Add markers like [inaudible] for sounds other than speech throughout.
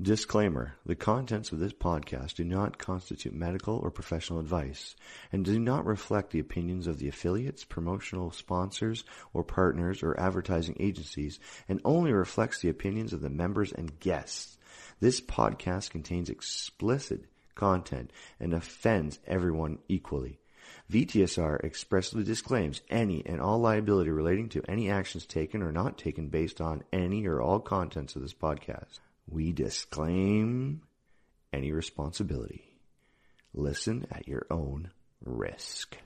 Disclaimer The contents of this podcast do not constitute medical or professional advice and do not reflect the opinions of the affiliates, promotional sponsors, or partners or advertising agencies and only reflects the opinions of the members and guests. This podcast contains explicit content and offends everyone equally. VTSR expressly disclaims any and all liability relating to any actions taken or not taken based on any or all contents of this podcast. We disclaim any responsibility. Listen at your own risk.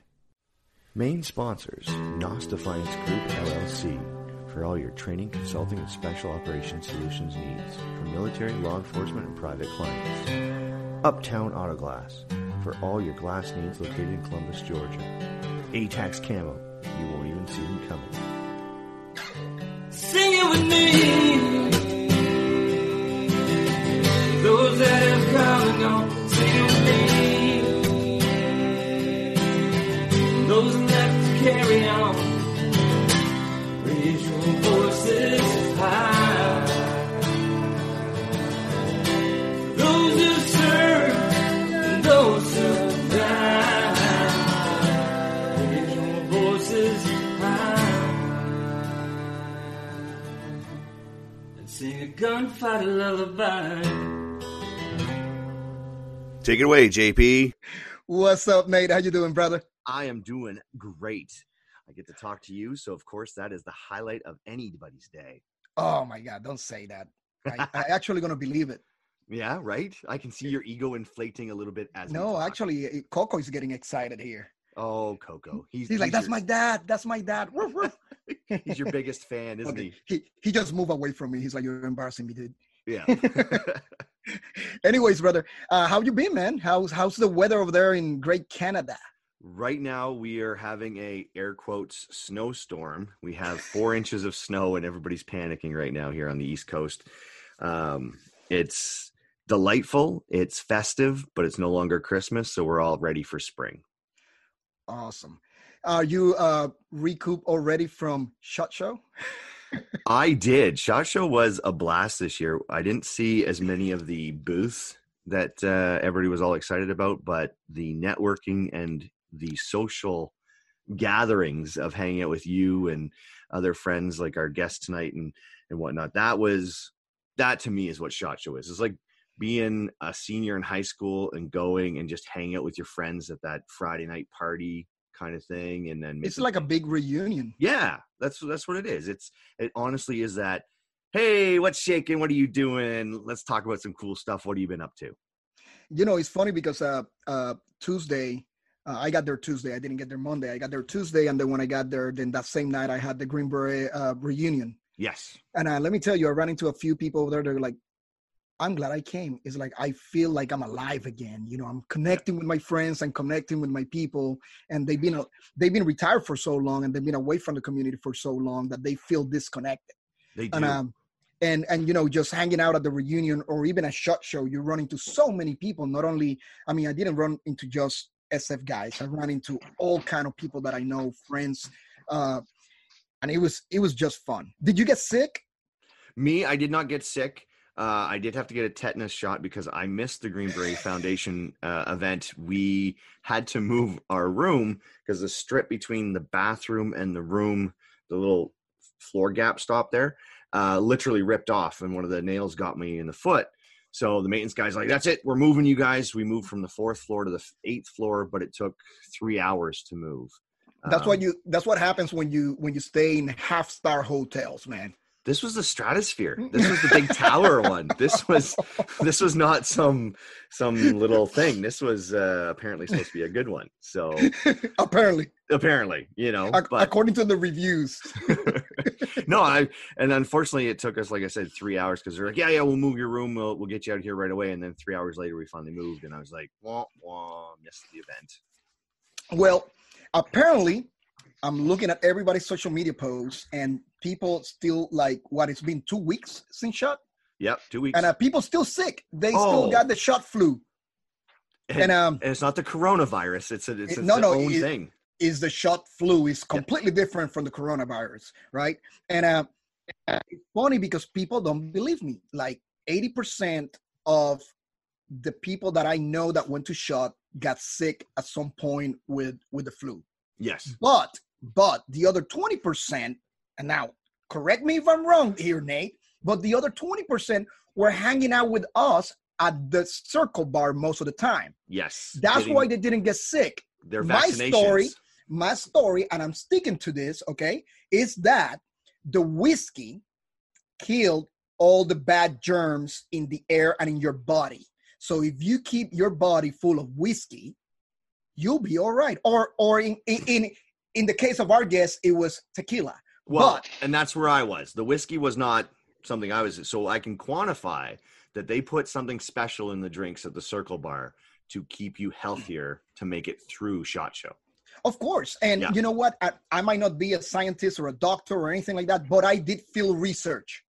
Main sponsors, NOS Defiance Group LLC, for all your training, consulting, and special operations solutions needs for military, law enforcement, and private clients. Uptown Auto Glass, for all your glass needs located in Columbus, Georgia. A-TACS Camo, you won't even see them coming. Gunfighter lullaby. Take it away, JP. What's up, Nate? How you doing, brother? I am doing great. I get to talk to you, so of course that is the highlight of anybody's day. Oh my God! Don't say that. I, I [laughs] actually gonna believe it. Yeah, right. I can see your ego inflating a little bit as we No, talk. actually, Coco is getting excited here. Oh, Coco, he's, He's like, "That's your, my dad. That's my dad." Woof, woof. He's your [laughs] biggest fan, isn't Okay, he? He he just moved away from me. He's like, "You're embarrassing me, dude." Yeah. [laughs] Anyways, brother, uh, how you been, man? How's how's the weather over there in Great Canada? right now we are having a air quotes snowstorm. We have four [laughs] inches of snow, and everybody's panicking right now here on the East Coast. Um, it's delightful. It's festive, but it's no longer Christmas, so we're all ready for spring. Awesome. Are you uh recoup already from Shot Show? [laughs] I did. Shot Show was a blast this year. I didn't see as many of the booths that uh, everybody was all excited about, but the networking and the social gatherings of hanging out with you and other friends like our guest tonight and and whatnot that was that to me is what shot show is it's like being a senior in high school and going and just hanging out with your friends at that friday night party kind of thing and then It's like a big reunion. yeah, that's that's what it is. It's it honestly is that. Hey, what's shaking? What are you doing? Let's talk about some cool stuff. What have you been up to? You know, it's funny because uh uh Tuesday, uh, I got there Tuesday. I didn't get there Monday. I got there Tuesday, and then when I got there, then that same night I had the Green Beret uh, reunion. Yes, And uh, let me tell you, I ran into a few people over there. They're like, "I'm glad I came." It's like I feel like I'm alive again. You know, I'm connecting with my friends and connecting with my people, and they've been they've been retired for so long, and they've been away from the community for so long that they feel disconnected. they do. And um, and and you know, just hanging out at the reunion or even a shot show, you run into so many people. Not only, I mean, I didn't run into just SF guys. I ran into all kind of people that I know, friends, uh, and it was it was just fun. Did you get sick? Me, I did not get sick. Uh, I did have to get a tetanus shot because I missed the Green Beret Foundation uh, event. We had to move our room because the strip between the bathroom and the room, the little floor gap stop there, uh, literally ripped off, and one of the nails got me in the foot. So the maintenance guy's like, "That's it, we're moving you guys." We moved from the fourth floor to the eighth floor, but it took three hours to move. That's what Um, you. That's what happens when you when you stay in half star hotels, man. This was the stratosphere. This was the big tower [laughs] one. This was this was not some some little thing. This was uh, apparently supposed to be a good one. So [laughs] Apparently, apparently, you know, ac- but according to the reviews. [laughs] no, I and unfortunately it took us, like I said, three hours because they're like, yeah, yeah, we'll move your room, we'll, we'll get you out of here right away. And then three hours later, we finally moved, and I was like, wah wah, missed the event. Well, apparently, I'm looking at everybody's social media posts, and people still like what? It's been two weeks since shot, Yep, two weeks. and uh, people still sick. They Oh. still got the shot flu, and, and um, and it's not the coronavirus; it's a, it's It- its no, no, own it- thing. is the shot flu is completely different from the coronavirus, right? And uh, it's funny because people don't believe me. Like 80% of the people that I know that went to shot got sick at some point with with the flu. Yes. But but the other 20%, and now correct me if I'm wrong here, Nate, but the other 20% were hanging out with us at the circle bar most of the time. Yes. That's Getting why they didn't get sick. their my story- My story, and I'm sticking to this, okay, is that the whiskey killed all the bad germs in the air and in your body. So if you keep your body full of whiskey, you'll be all right. Or or in in in, in the case of our guest, it was tequila. Well, But- and that's where I was. The whiskey was not something I was. So I can quantify that they put something special in the drinks at the Circle Bar to keep you healthier to make it through Shot Show. Of course. And Yeah. you know what? I, I might not be a scientist or a doctor or anything like that, but I did field research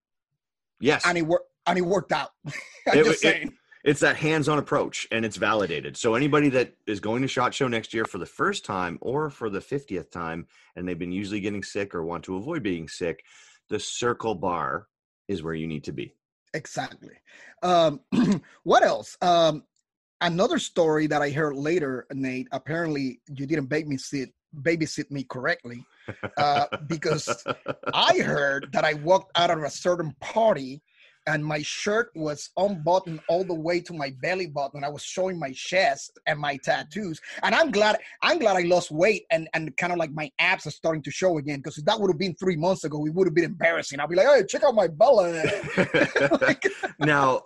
Yes, and it worked and it worked out. [laughs] I'm It- just it- saying. It's that hands-on approach, and it's validated. So anybody that is going to Shot Show next year for the first time or for the fiftieth time, and they've been usually getting sick or want to avoid being sick, the Circle Bar is where you need to be. Exactly. Um, [clears throat] what else? Um, another story that I heard later, Nate. Apparently, you didn't babysit babysit me correctly uh, because [laughs] I heard that I walked out of a certain party and my shirt was unbuttoned all the way to my belly button. I was showing my chest and my tattoos. And I'm glad I'm glad I lost weight and and kind of like my abs are starting to show again because if that would have been three months ago, it would have been embarrassing. I'll be like, hey, check out my belly. [laughs] Like, [laughs] now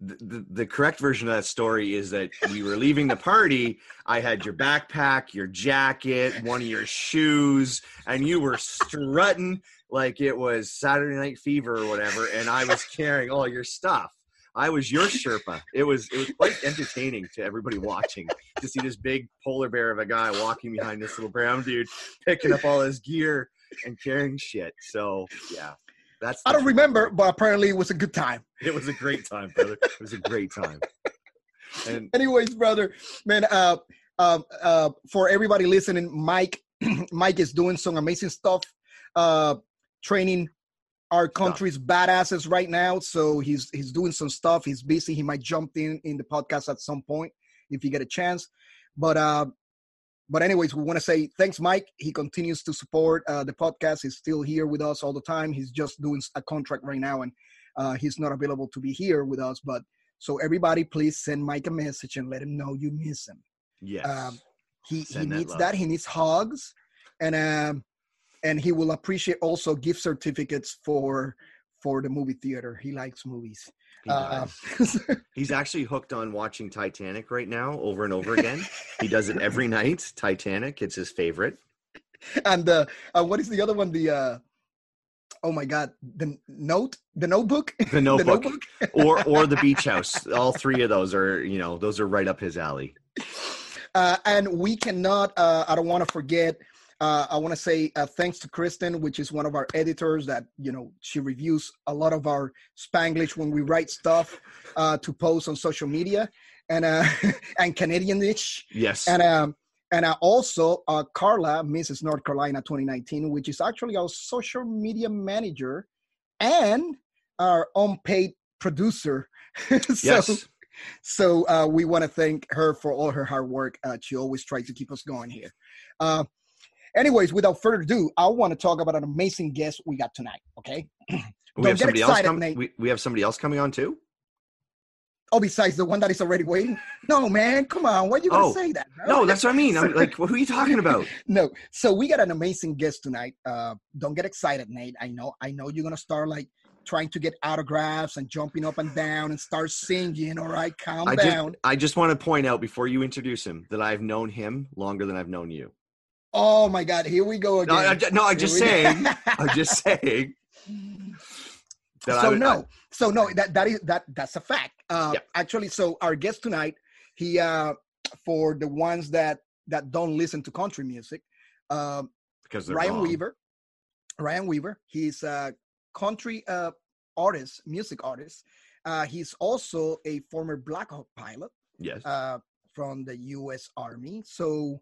the, the correct version of that story is that we were leaving the party i had your backpack your jacket one of your shoes and you were strutting like it was saturday night fever or whatever and i was carrying all your stuff i was your sherpa it was it was quite entertaining to everybody watching to see this big polar bear of a guy walking behind this little brown dude picking up all his gear and carrying shit so yeah that's I don't truth. remember, but apparently it was a good time. It was a great time, brother. It was a great time. And [laughs] Anyways, brother, man, uh, uh, uh, for everybody listening, Mike, [clears throat] Mike is doing some amazing stuff, uh, training our country's badasses right now. So he's he's doing some stuff. He's busy. He might jump in in the podcast at some point if you get a chance. But uh, but anyways, we want to say thanks, Mike. He continues to support uh, the podcast. He's still here with us all the time. He's just doing a contract right now, and uh, he's not available to be here with us. But so everybody, please send Mike a message and let him know you miss him. yes, Um, He he that needs love. that. He needs hugs, and um, and he will appreciate also gift certificates for for the movie theater. He likes movies. he Uh. [laughs] He's actually hooked on watching Titanic right now, over and over again. he does it every night. Titanic, it's his favorite. and uh, uh, what is the other one? The uh, oh my god, the note, the notebook, [laughs] The Notebook, notebook? [laughs] or or the Beach House. All three of those are, you know, those are right up his alley. Uh, and we cannot, uh, I don't want to forget, uh, I want to say uh, thanks to Kristen, which is one of our editors that, you know, she reviews a lot of our Spanglish when we write stuff uh, to post on social media and, uh, [laughs] and Canadianish. Yes, And, um, and uh, also uh, Carla, Mrs. North Carolina 2019, which is actually our social media manager and our unpaid producer. [laughs] so, yes. so uh, we want to thank her for all her hard work. Uh, she always tries to keep us going here. Anyways, without further ado, I want to talk about an amazing guest we got tonight. Okay. [clears throat] We have somebody else coming. We, we have somebody else coming on too. Oh, besides the one that is already waiting. No, man, come on. Why are you gonna Oh, say that? bro? No, that's what I mean. I'm [laughs] like, what are you talking about? [laughs] no. So we got an amazing guest tonight. Uh, don't get excited, Nate. I know. I know you're gonna start like trying to get autographs and jumping up and down and start singing. All right, calm I just, down. I just want to point out before you introduce him that I've known him longer than I've known you. Oh my God, here we go No, again. I, no, I'm [laughs] just saying. I'm just saying. I so would- no, so no, that that is that that's a fact. Uh, Yeah. Actually, so our guest tonight, he uh, for the ones that that don't listen to country music, uh, because Ryan wrong. Weaver. Ryan Weaver. He's a country uh, artist, music artist. Uh, he's also a former Black Hawk pilot Yes. uh, from the U.S. Army. So,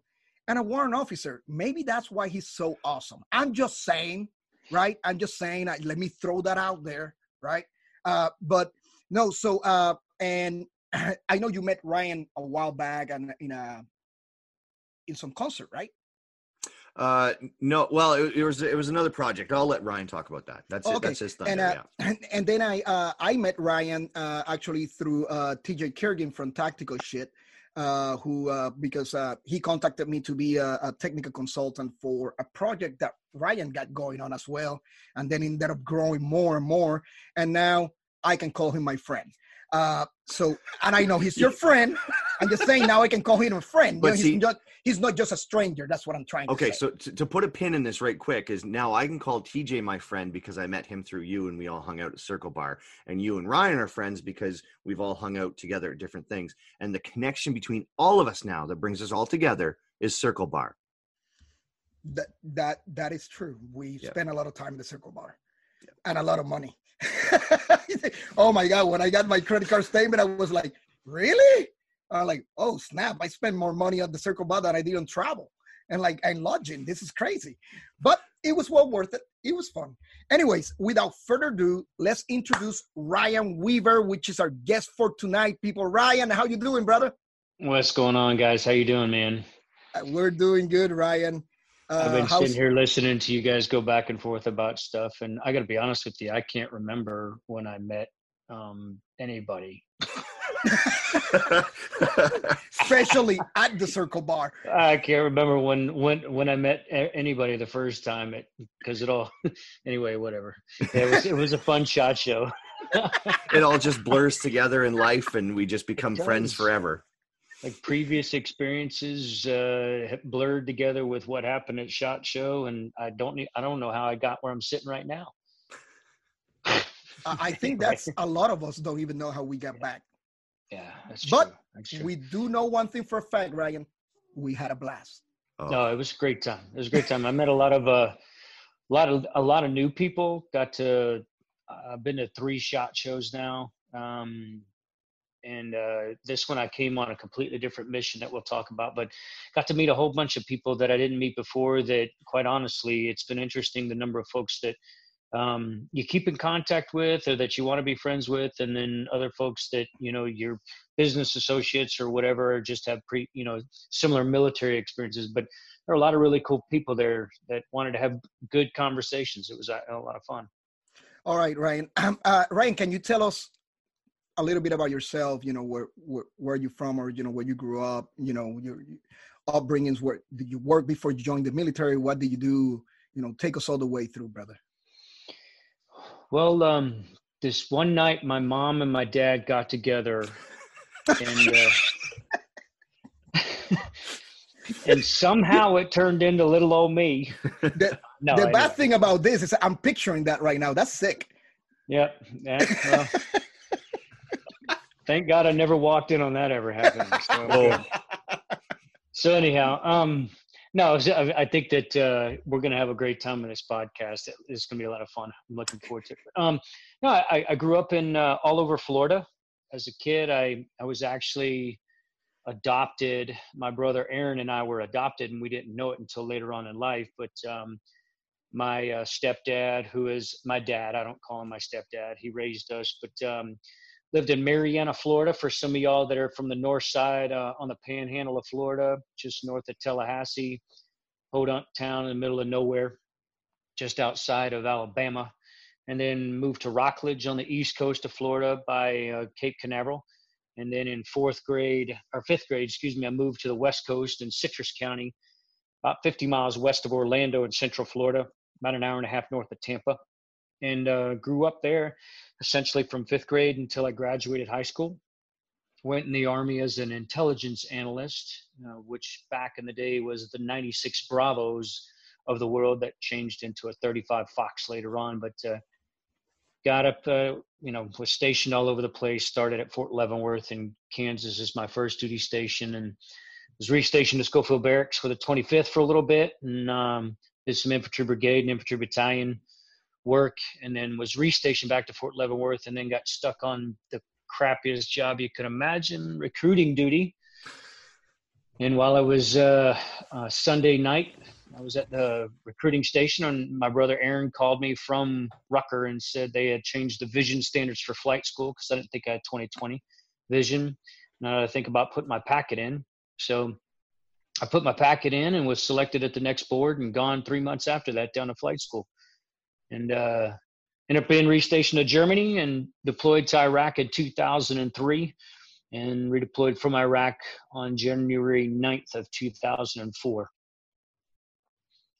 and a warrant officer. Maybe that's why he's so awesome. I'm just saying, right? I'm just saying. I, let me throw that out there, right? Uh, but no. So uh, and [clears throat] I know you met Ryan a while back and in a in some concert, right? Uh, no, well, it, it, was it was another project. I'll let Ryan talk about that. That's Okay. it. That's his thunder. and uh, yeah. and, [clears throat] and then I uh, I met Ryan uh, actually through uh, TJ Kerrigan from Tactical Shit, uh, who uh, because uh, he contacted me to be a, a technical consultant for a project that Ryan got going on as well, and then ended up growing more and more, and now I can call him my friend. Uh, so and I know he's your friend. I'm just saying now I can call him a friend. You But know, he's not he's not just a stranger. That's what I'm trying to Okay, say. so to, to put a pin in this right quick is now I can call TJ my friend because I met him through you and we all hung out at Circle Bar. And you and Ryan are friends because we've all hung out together at different things. And the connection between all of us now that brings us all together is Circle Bar. that that that is true. We Yeah. spent a lot of time in the circle bar and a lot of money. [laughs] oh my god! When I got my credit card statement, I was like, "Really?" I'm like, "Oh snap! I spent more money on the circle bar than I did on travel and like and lodging. This is crazy." But it was well worth it. It was fun. Anyways, without further ado, let's introduce Ryan Weaver, which is our guest for tonight. People, Ryan, how you doing, brother? What's going on, guys? How you doing, man? Uh, We're doing good, Ryan. Uh, I've been how's- sitting here listening to you guys go back and forth about stuff, and I got to be honest with you, I can't remember when I met um, anybody. [laughs] especially at the circle bar. I can't remember when when when I met anybody the first time, because it, all. [laughs] anyway, whatever. It was it was a fun shot show. [laughs] it all just blurs together in life and we just become friends forever. Like previous experiences uh, have blurred together with what happened at Shot Show, and I don't need, I don't know how I got where I'm sitting right now. I I think [laughs] that's a lot of us don't even know how we got back. Yeah, that's But true. That's true. We do know one thing for a fact, Ryan. We had a blast. Oh, No, it was a great time. It was a great time. I met a lot of uh, a lot of a lot of new people. Got to I've been to three shot shows now, um, and uh, this one I came on a completely different mission that we'll talk about. But got to meet a whole bunch of people that I didn't meet before. That quite honestly, it's been interesting the number of folks that um, you keep in contact with or that you want to be friends with, and then other folks that you know your business associates or whatever just have pre you know similar military experiences. But there are a lot of really cool people there that wanted to have good conversations. It was a, a lot of fun. All right, Ryan. Um, [clears throat] uh, Ryan, can you tell us a little bit about yourself? You know, where where, where you from, or you know, where you grew up. You know, your upbringings. Where did you work before you joined the military? What did you do? You know, take us all the way through, brother. Well, um, this one night, my mom and my dad got together, and uh, [laughs] and somehow it turned into little old me. The, [laughs] No, the bad thing about this is I'm picturing that right now. That's sick. Yep. Yeah, well, thank God I never walked in on that ever happening. So, [laughs] so anyhow, um, no, I think that uh, we're going to have a great time on this podcast. It's going to be a lot of fun. I'm looking forward to it. Um, no, I, I grew up in uh, all over Florida. As a kid, I, I was actually adopted. My brother Aaron and I were adopted, and we didn't know it until later on in life. But um, my uh, stepdad, who is my dad, I don't call him my stepdad. He raised us, but um, lived in Marianna, Florida. For some of y'all that are from the north side, uh, on the Panhandle of Florida, just north of Tallahassee, podunk town in the middle of nowhere, just outside of Alabama, and then moved to Rockledge on the east coast of Florida by uh, Cape Canaveral. And then in fourth grade or fifth grade, excuse me, I moved to the west coast in Citrus County, about 50 miles west of Orlando in central Florida, about an hour and a half north of Tampa, and uh, grew up there essentially from fifth grade until I graduated high school. Went in the Army as an intelligence analyst, uh, which back in the day was the 96 Bravos of the world that changed into a 35 Fox later on. But uh, got up, uh, you know, was stationed all over the place. Started at Fort Leavenworth in Kansas as my first duty station, and was restationed to Schofield Barracks for the 25th for a little bit, and um, did some infantry brigade and infantry battalion work, and then was restationed back to Fort Leavenworth, and then got stuck on the crappiest job you could imagine, recruiting duty. And while I was uh, uh, Sunday night, I was at the recruiting station, and my brother Aaron called me from Rucker and said they had changed the vision standards for flight school because I didn't think I had 2020. vision. Now I think about putting my packet in. So I put my packet in and was selected at the next board and gone three months after that down to flight school. And uh, ended up being restationed to Germany and deployed to Iraq in 2003 and redeployed from Iraq on January 9th of 2004.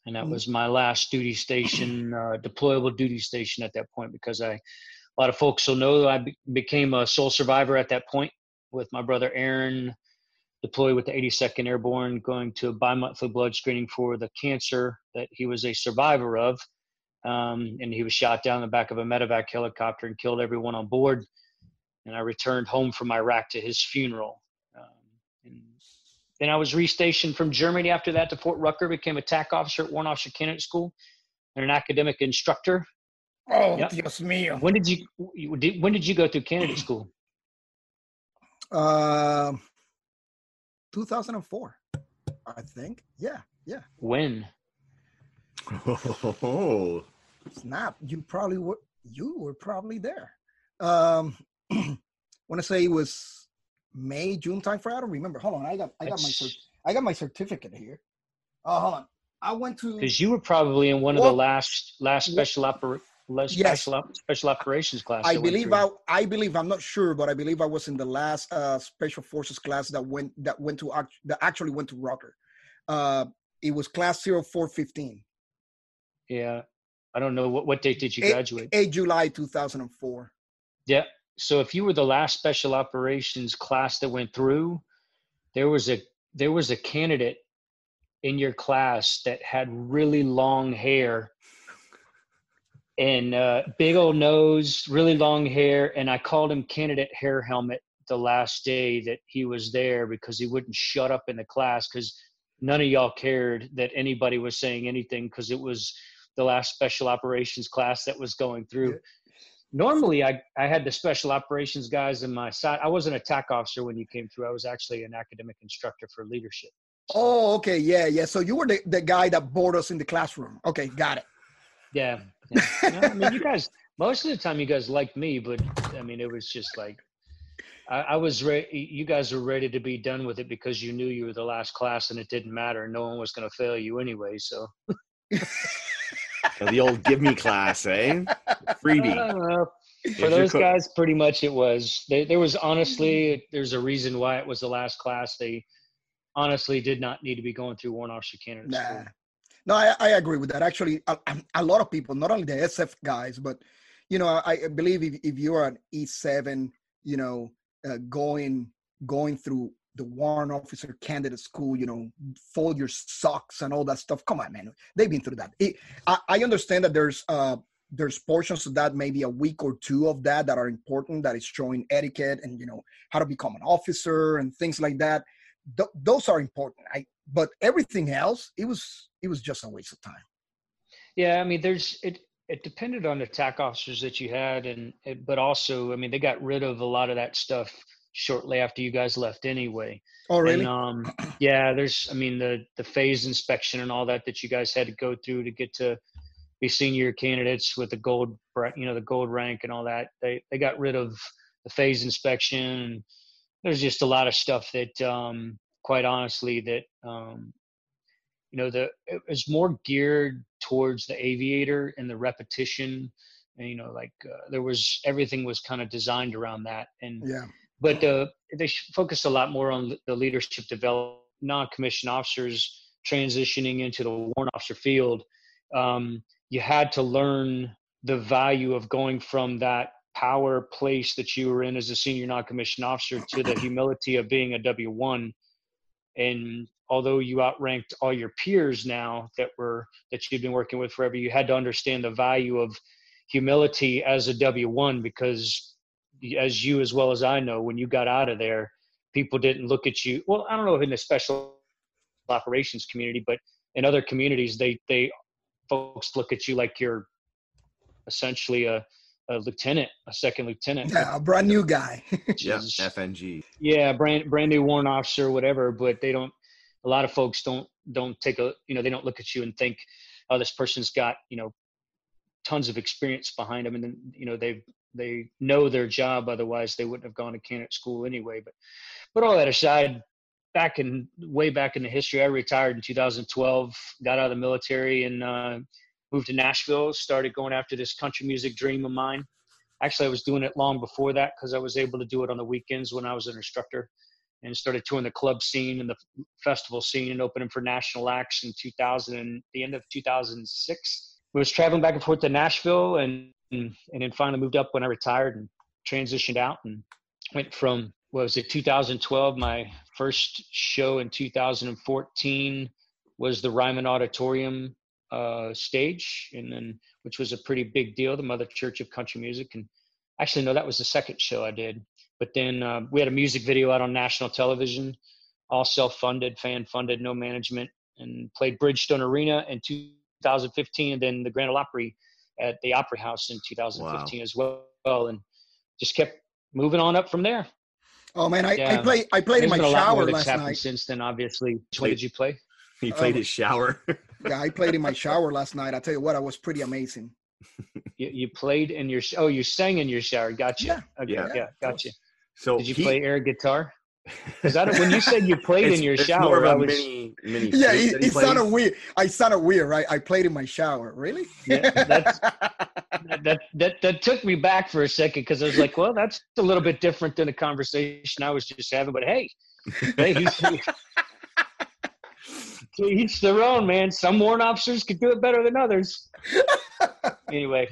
And that was my last duty station, uh, deployable duty station at that point because I, a lot of folks will know I be- became a sole survivor at that point with my brother Aaron deployed with the 82nd Airborne, going to a bi-monthly blood screening for the cancer that he was a survivor of. Um, and he was shot down in the back of a medevac helicopter and killed everyone on board. And I returned home from Iraq to his funeral. Um, and then I was restationed from Germany after that to Fort Rucker, became a TAC officer at Warrant Officer Candidate School and an academic instructor. Oh, Yep. Dios mío. When did you, you did, when did you go through candidate [clears throat] school? Um, 2004, I think. Yeah, yeah. When? Oh, Snap. You probably were. You were probably there. Um, [clears throat] want to say it was May, June time for. I don't remember. Hold on. I got. I got my. Cert- I got my certificate here. Oh, hold on. I went to. Because you were probably in one of the Well, last last well, special oper last yes. special op- special operations class. I believe. I, I believe I'm not sure, but I believe I was in the last uh, special forces class that went that went to act- that actually went to Rucker. Uh, it was class 0415, Yeah, I don't know what what date did you graduate? 8 July 2004. Yeah. So if you were the last special operations class that went through, there was a there was a candidate in your class that had really long hair and uh, big old nose, really long hair, and I called him candidate hair helmet the last day that he was there because he wouldn't shut up in the class because none of y'all cared that anybody was saying anything because it was the last special operations class that was going through. Yeah. Normally, I, I had the special operations guys in my side. I wasn't a TAC officer when you came through. I was actually an academic instructor for leadership. Oh, okay, yeah, yeah. So you were the, the guy that bored us in the classroom. Okay, got it. Yeah. yeah. No, I mean, you guys, most of the time you guys liked me, but I mean, it was just like, I, I was ready. You guys were ready to be done with it because you knew you were the last class and it didn't matter. No one was going to fail you anyway. So, [laughs] the old give me class, eh? Freebie. Uh, for those cook. guys, pretty much it was. They, there was honestly, there's a reason why it was the last class. They honestly did not need to be going through Warrant Officer Candidate Nah. School. No, I, I agree with that. Actually, a, a lot of people, not only the SF guys, but you know, I, I believe if, if you are an E7, you know, uh, going going through the warrant officer candidate school, you know, fold your socks and all that stuff. Come on, man, they've been through that. It, I, I understand that there's uh there's portions of that, maybe a week or two of that that are important. That is showing etiquette and you know how to become an officer and things like that. Th- those are important. I but everything else, it was it was just a waste of time. Yeah, I mean, there's it. It depended on the TAC officers that you had, and it, but also, I mean, they got rid of a lot of that stuff shortly after you guys left anyway. Oh, really? And, um, [clears throat] yeah, there's, I mean, the the phase inspection and all that that you guys had to go through to get to be senior candidates with the gold, you know, the gold rank and all that. They they got rid of the phase inspection. And there's just a lot of stuff that, um, quite honestly, that um, you know, the it was more geared towards the aviator and the repetition. And, you know, like uh, there was everything was kind of designed around that. And yeah. But uh, they sh- focus a lot more on the leadership development, non-commissioned officers transitioning into the warrant officer field. Um, you had to learn the value of going from that power place that you were in as a senior non-commissioned officer to the humility of being a W1. And although you outranked all your peers now that were that you've been working with forever, you had to understand the value of humility as a W1 because as you as well as I know, when you got out of there, people didn't look at you. Well, I don't know if in the special operations community, but in other communities, they they folks look at you like you're essentially a, a lieutenant, a second lieutenant. Yeah, a brand new guy. [laughs] which Yep, is- FNG. yeah, brand brand new warrant officer, whatever. But they don't. A lot of folks don't don't take a you know they don't look at you and think, oh, this person's got you know tons of experience behind them, and then you know they've they know their job. Otherwise, they wouldn't have gone to candidate school anyway. But but all that aside, back in way back in the history, I retired in 2012. Got out of the military and uh, moved to Nashville. Started going after this country music dream of mine. Actually, I was doing it long before that because I was able to do it on the weekends when I was an instructor and started touring the club scene and the festival scene and opening for national acts in 2000 the end of 2006 I was traveling back and forth to nashville and and then finally moved up when i retired and transitioned out and went from what was it 2012 my first show in 2014 was the ryman auditorium uh, stage. And then which was a pretty big deal the mother church of country music. And actually no that was the second show i did. But then uh, we had a music video out on national television, all self-funded, fan-funded, no management, and played Bridgestone Arena in 2015, and then the Grand Ole Opry at the Opry House in 2015 wow. as well, and just kept moving on up from there. Oh man, I, yeah. I played I played There's in my shower last night. Since then, obviously, when did you play? [laughs] He played oh, his shower. yeah, I played in my [laughs] shower last night. I tell you what, I was pretty amazing. You, you played in your oh, you sang in your shower. Gotcha. Yeah, okay, yeah, yeah gotcha. So did you he, play air guitar? Because when you said you [laughs] played in your shower, I was, mini, mini yeah, he, he, he sounded weird. I sounded weird, right? I played in my shower. Really? Yeah, [laughs] that, that that that took me back for a second because I was like, well, that's a little bit different than the conversation I was just having. But hey, hey, he's, [laughs] each their own, man. Some warrant officers could do it better than others. anyway.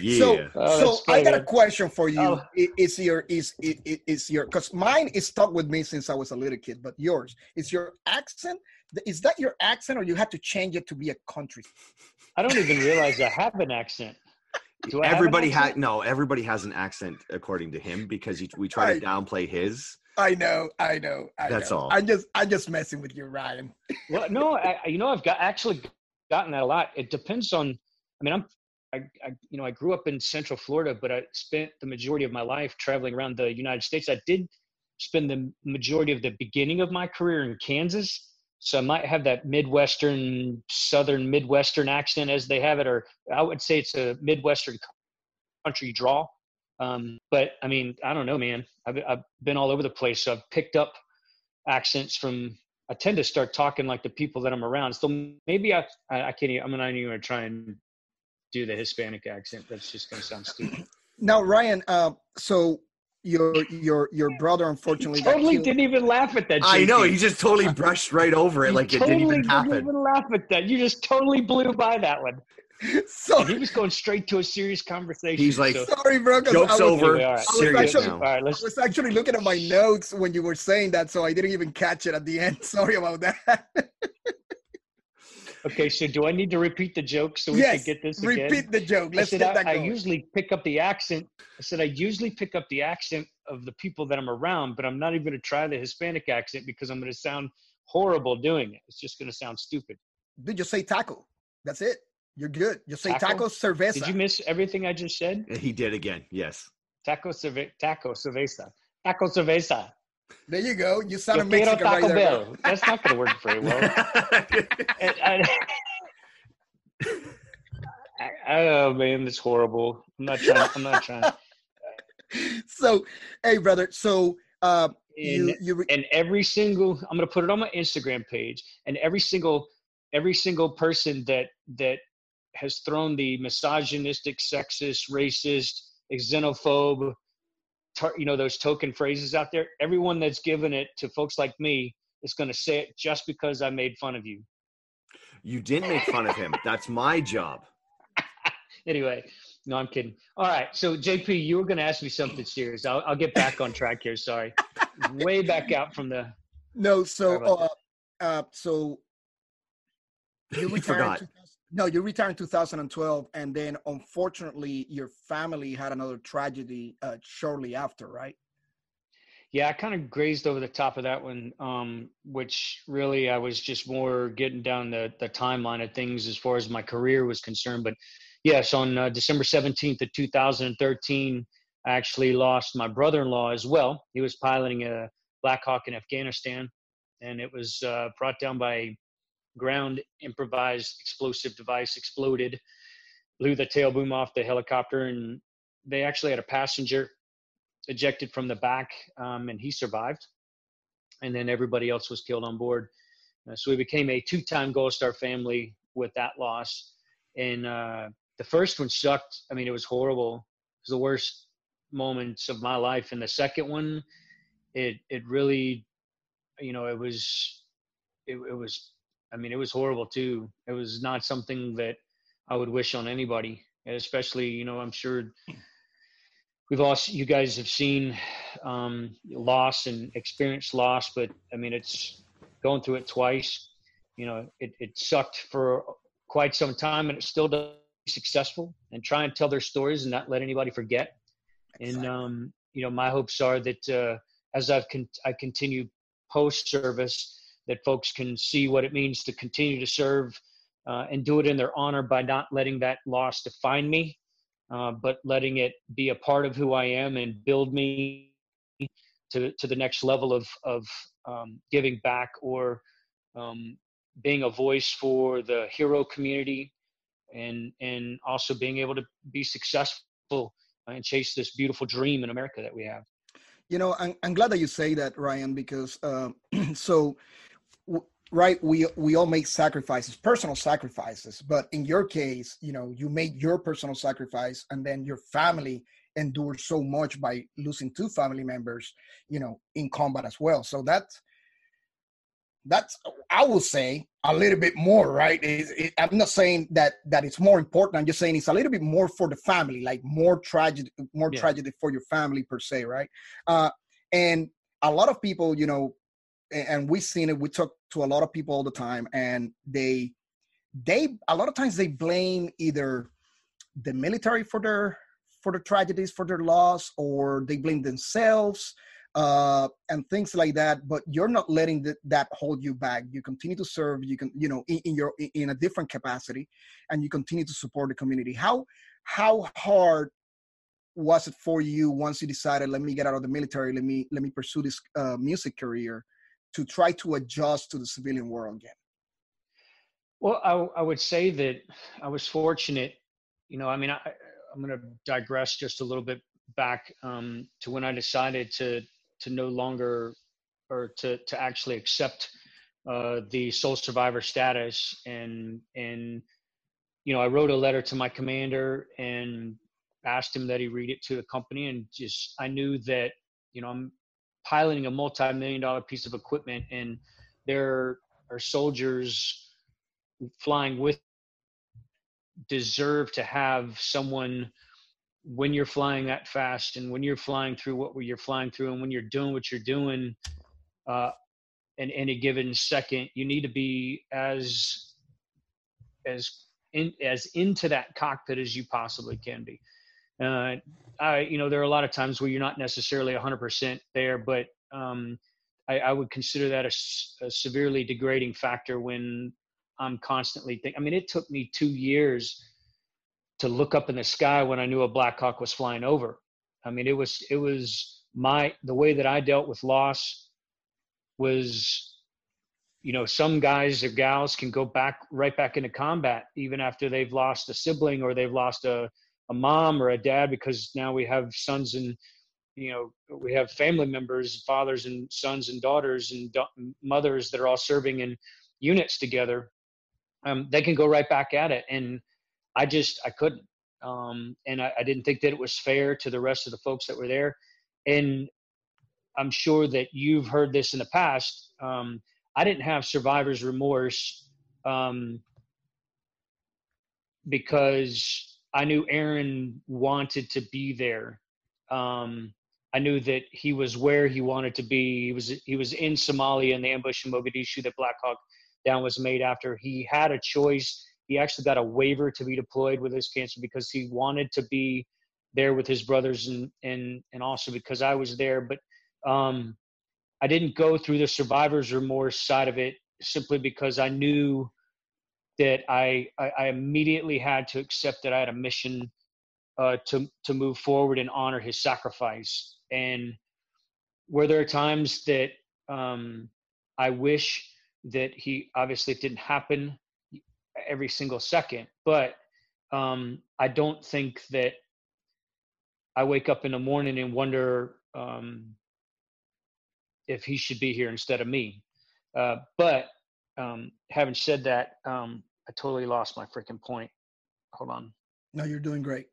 Yeah. So, oh, so I got a question for you. Oh. Is your is is, is your because mine is stuck with me since I was a little kid, but yours is your accent. Is that your accent, or you had to change it to be a country? I don't even realize I have an accent. everybody has no. Everybody has an accent according to him because he, we try I, to downplay his. I know, I know. I That's know. all. I'm just, I'm just messing with you, Ryan. well, no, I, you know, I've got actually gotten that a lot. It depends on I mean, I'm, I, I, you know, I grew up in Central Florida, but I spent the majority of my life traveling around the United States. I did spend the majority of the beginning of my career in Kansas, so I might have that Midwestern, Southern Midwestern accent as they have it, or I would say it's a Midwestern country draw. Um, but I mean, I don't know, man. I've, I've been all over the place, so I've picked up accents from I tend to start talking like the people that I'm around. So maybe I I, I can't. Even, I'm not even gonna try and do the Hispanic accent. That's just going to sound stupid. Now, Ryan, uh, so your your your brother unfortunately totally didn't even laugh at that. JP. I know he just totally brushed right over it, like it didn't even happen. Didn't even laugh at that. You just totally blew by that one. [laughs] So and he was going straight to a serious conversation. He's like, so. "Sorry, bro." Jokes was, over. I was, actually, all right, let's, I was actually looking at my notes when you were saying that, so I didn't even catch it at the end. [laughs] Sorry about that. [laughs] Okay, so do I need to repeat the joke so we yes, can get this again? Repeat the joke. Let's I said, get I, that going. I usually pick up the accent. I said I usually pick up the accent of the people that I'm around, but I'm not even going to try the Hispanic accent because I'm going to sound horrible doing it. It's just going to sound stupid. Did you say taco? That's it. You're good. You say taco, taco cerveza. Did you miss everything I just said? He did again. Yes. Taco cerve- taco cerveza. Taco cerveza. There you go. You sound Yo Mexican Taco right Bell. That's not going to work very well. [laughs] and, I, oh man, it's horrible. I'm not trying. I'm not trying. so, hey, brother. So, uh, and, you, you re- and every single, I'm gonna put it on my Instagram page, and every single, every single person that that has thrown the misogynistic, sexist, racist, xenophobe, you know, those token phrases out there. Everyone that's given it to folks like me is going to say it just because I made fun of you. You didn't make fun of him. That's my job. [laughs] anyway, no, I'm kidding. All right. So, JP, you were going to ask me something serious. I'll, I'll get back on track here. Sorry. Way back out from the. No, so, uh, uh, so [laughs] you retired. No, you retired in 2012, and then unfortunately, your family had another tragedy uh, shortly after, right? Yeah, I kind of grazed over the top of that one, um, which really I was just more getting down the, the timeline of things as far as my career was concerned. But yes, on uh, December 17th of 2013, I actually lost my brother-in-law as well. He was piloting a Black Hawk in Afghanistan, and it was uh, brought down by ground improvised explosive device, exploded. blew the tail boom off the helicopter, and they actually had a passenger ejected from the back, um, and he survived. And then everybody else was killed on board. Uh, so we became a two-time Gold Star family with that loss. And uh, the first one sucked. I mean, it was horrible. It was the worst moments of my life. And the second one, it it really, you know, it was, it, it was. I mean, it was horrible too. It was not something that I would wish on anybody, and especially you know, I'm sure we've also you guys have seen um, loss and experienced loss, but I mean, it's going through it twice. You know, it, it sucked for quite some time, and it still does successful and try and tell their stories and not let anybody forget. And um, you know, my hopes are that uh, as I've con- I continue post service, that folks can see what it means to continue to serve uh, and do it in their honor by not letting that loss define me, uh, but letting it be a part of who I am and build me to to the next level of of um, giving back or um, being a voice for the hero community and and also being able to be successful and chase this beautiful dream in America that we have. You know, I'm, I'm glad that you say that, Ryan, because uh, [clears throat] so right, we we all make sacrifices, personal sacrifices, but in your case, you know, you made your personal sacrifice, and then your family endured so much by losing two family members, you know, in combat as well. So that's that's I will say a little bit more, right? It, it, I'm not saying that that it's more important. I'm just saying it's a little bit more for the family, like more tragedy, more yeah. tragedy for your family per se, right? Uh, and a lot of people, you know, and we've seen it. We talk to a lot of people all the time, and they they a lot of times they blame either the military for their for the tragedies, for their loss, or they blame themselves uh, and things like that. But you're not letting the, that hold you back. You continue to serve. You can, you know, in, in your in a different capacity, and you continue to support the community. How how hard was it for you once you decided, let me get out of the military, let me let me pursue this uh, music career, to try to adjust to the civilian world again? Well, I, I would say that I was fortunate. You know, I mean, I, I'm going to digress just a little bit back um, to when I decided to to no longer or to to actually accept uh, the sole survivor status and and you know I wrote a letter to my commander and asked him that he read it to the company and just I knew that you know I'm piloting a multi-million dollar piece of equipment and there are soldiers flying with deserve to have someone when you're flying that fast and when you're flying through what you're flying through and when you're doing what you're doing uh, in any given second, you need to be as as in as into that cockpit as you possibly can be. Uh, I, you know, there are a lot of times where you're not necessarily 100% there, but um, I, I, would consider that a, a, severely degrading factor when I'm constantly thinking. I mean, it took me two years to look up in the sky when I knew a Black Hawk was flying over. I mean, it was it was my the way that I dealt with loss was, you know, some guys or gals can go back right back into combat even after they've lost a sibling or they've lost a a mom or a dad because now we have sons and you know we have family members fathers and sons and daughters and mothers that are all serving in units together um, they can go right back at it and I just I couldn't, um, and I, I, didn't think that it was fair to the rest of the folks that were there. And I'm sure that you've heard this in the past. Um, I didn't have survivor's remorse um, because I knew Aaron wanted to be there. Um, I knew that he was where he wanted to be. He was he was in Somalia in the ambush in Mogadishu that Black Hawk Down was made after. He had a choice he actually got a waiver to be deployed with his cancer because he wanted to be there with his brothers and and and also because I was there. But um, I didn't go through the survivor's remorse side of it simply because I knew that I I, I immediately had to accept that I had a mission uh, to to move forward and honor his sacrifice. And where there are times that um, I wish that he obviously it didn't happen every single second. But um, I don't think that I wake up in the morning and wonder um, if he should be here instead of me. Uh, but um, having said that, um, I totally lost my freaking point. Hold on. No, you're doing great.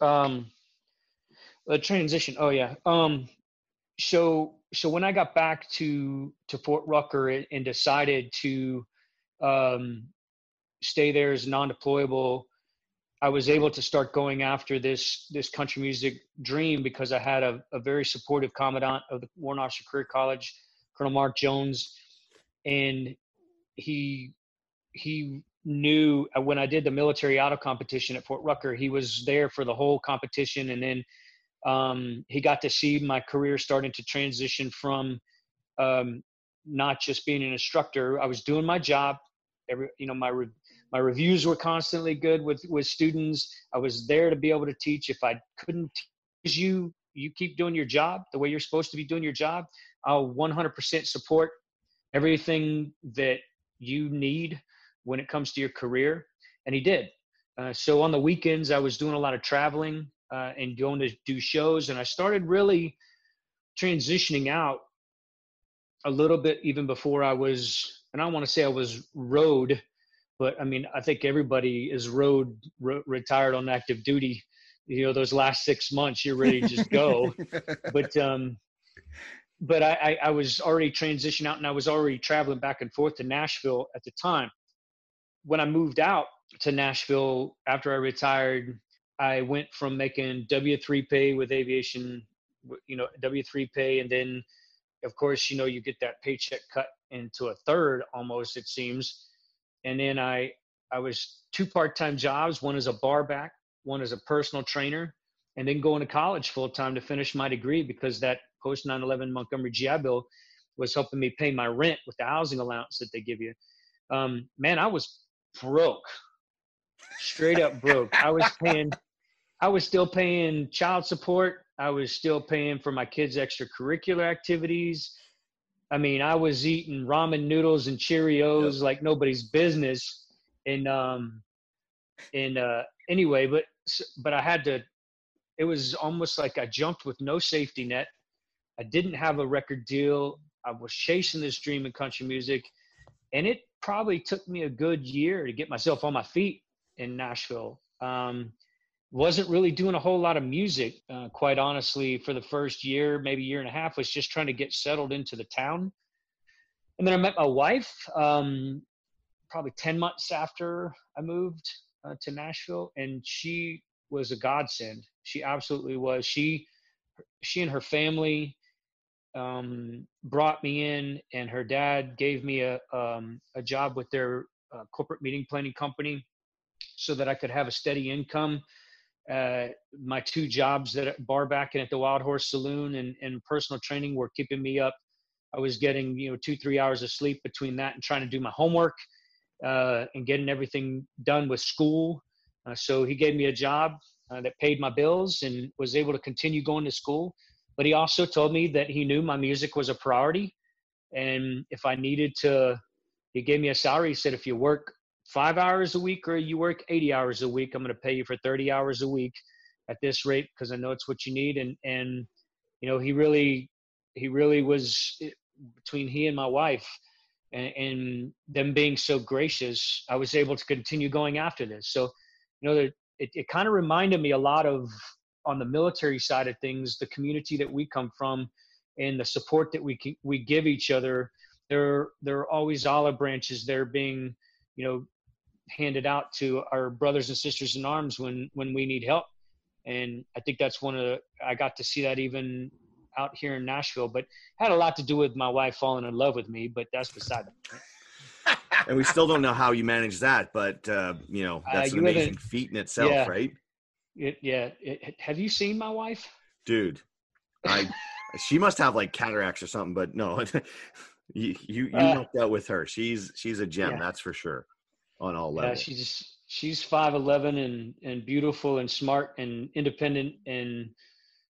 Um, the transition. Oh yeah. Um, so so when I got back to to Fort Rucker and, decided to um, stay there as non-deployable, I was able to start going after this this country music dream because I had a, a very supportive commandant of the Warrant Officer Career College, Colonel Mark Jones, and he he knew uh, when I did the military auto competition at Fort Rucker, he was there for the whole competition, and then um, he got to see my career starting to transition from um, not just being an instructor. I was doing my job. Every you know my re- my reviews were constantly good with with students. I was there to be able to teach. If I couldn't teach you, you keep doing your job the way you're supposed to be doing your job. I'll 100% support everything that you need when it comes to your career. And he did. Uh, so on the weekends, I was doing a lot of traveling uh, and going to do shows. And I started really transitioning out a little bit even before I was, and I want to say I was road, but I mean, I think everybody is road re- retired on active duty. You know, those last six months, you're ready to just go. [laughs] but, um, but I, I, I was already transitioned out and I was already traveling back and forth to Nashville at the time. When I moved out to Nashville after I retired, I went from making W three pay with aviation, you know, W three pay, and then, of course, you know, you get that paycheck cut into a third almost it seems, and then I I was two part time jobs, one as a bar back, one as a personal trainer, and then going to college full time to finish my degree because that post 9/11 Montgomery GI Bill was helping me pay my rent with the housing allowance that they give you. Um, man, I was broke, straight up broke. I was paying I was still paying child support. I was still paying for my kids' extracurricular activities. I mean, I was eating ramen noodles and Cheerios yep. like nobody's business. And um, and uh, anyway, but but I had to. It was almost like I jumped with no safety net. I didn't have a record deal. I was chasing this dream in country music, and it probably took me a good year to get myself on my feet in Nashville. Um, wasn't really doing a whole lot of music, uh, quite honestly, for the first year, maybe year and a half. Was just trying to get settled into the town. And then I met my wife, um, probably ten months after I moved uh, to Nashville, and she was a godsend. She absolutely was. She, she and her family um, brought me in, and her dad gave me a um, a job with their uh, corporate meeting planning company, so that I could have a steady income uh, my two jobs at bar back and at the Wild Horse Saloon and, and personal training were keeping me up. I was getting you know two three hours of sleep between that and trying to do my homework uh, and getting everything done with school. Uh, so he gave me a job uh, that paid my bills and was able to continue going to school. But he also told me that he knew my music was a priority, and if I needed to, he gave me a salary. He said if you work five hours a week or you work 80 hours a week i'm going to pay you for 30 hours a week at this rate because i know it's what you need. And and you know he really he really was eh, between he and my wife and, and them being so gracious i was able to continue going after this. So you know it, it kind of reminded me a lot of on the military side of things the community that we come from and the support that we can, we give each other there there are always olive branches there being you know handed out to our brothers and sisters in arms when when we need help. And i think that's one of the i got to see that even out here in nashville but had a lot to do with my wife falling in love with me but that's beside the [laughs] and we still don't know how you manage that but uh, you know uh, that's uh, an amazing feat in itself yeah, right it, yeah it, have you seen my wife dude i [laughs] she must have like cataracts or something but no [laughs] you you, you uh, out with her she's she's a gem yeah. that's for sure on all levels. Yeah, she's she's five eleven and and beautiful and smart and independent and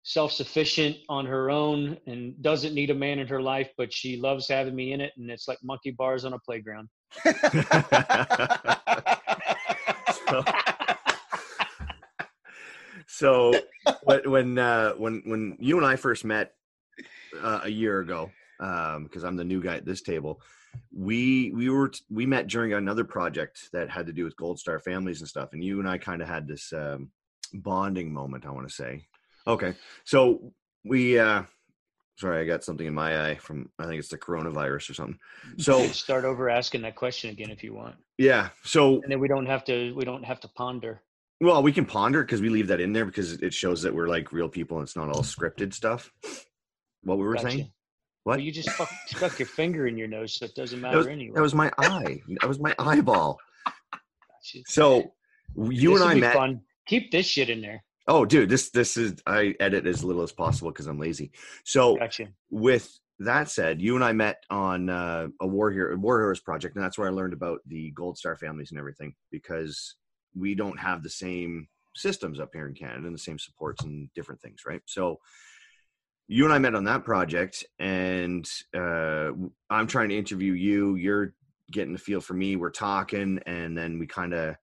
self sufficient on her own and doesn't need a man in her life, but she loves having me in it, and it's like monkey bars on a playground. [laughs] so, so [laughs] when uh, when when you and I first met uh, a year ago, because I'm the new guy at this table, we we were we met during another project that had to do with Gold Star families and stuff, and you and I kind of had this um, bonding moment. I want to say, okay, so we. uh Sorry, I got something in my eye from I think it's the coronavirus or something. So start over asking that question again if you want, yeah, so and then we don't have to we don't have to ponder. Well, we can ponder because we leave that in there because it shows that we're like real people and it's not all scripted stuff. What we were Gotcha. saying? Well, What? you just stuck, stuck your finger in your nose, so it doesn't That matter was, anyway. that was my eye. That was my eyeball. Gotcha. So you This'll and I be met. Fun. Keep this shit in there. Oh, dude, this this is I edit as little as possible because I'm lazy. So Gotcha. with that said, you and I met on uh, a War Hero War Heroes project, and that's where I learned about the Gold Star families and everything because we don't have the same systems up here in Canada and the same supports and different things, right? So you and I met on that project, and uh, I'm trying to interview you. You're getting the feel for me. We're talking, and then we kind of,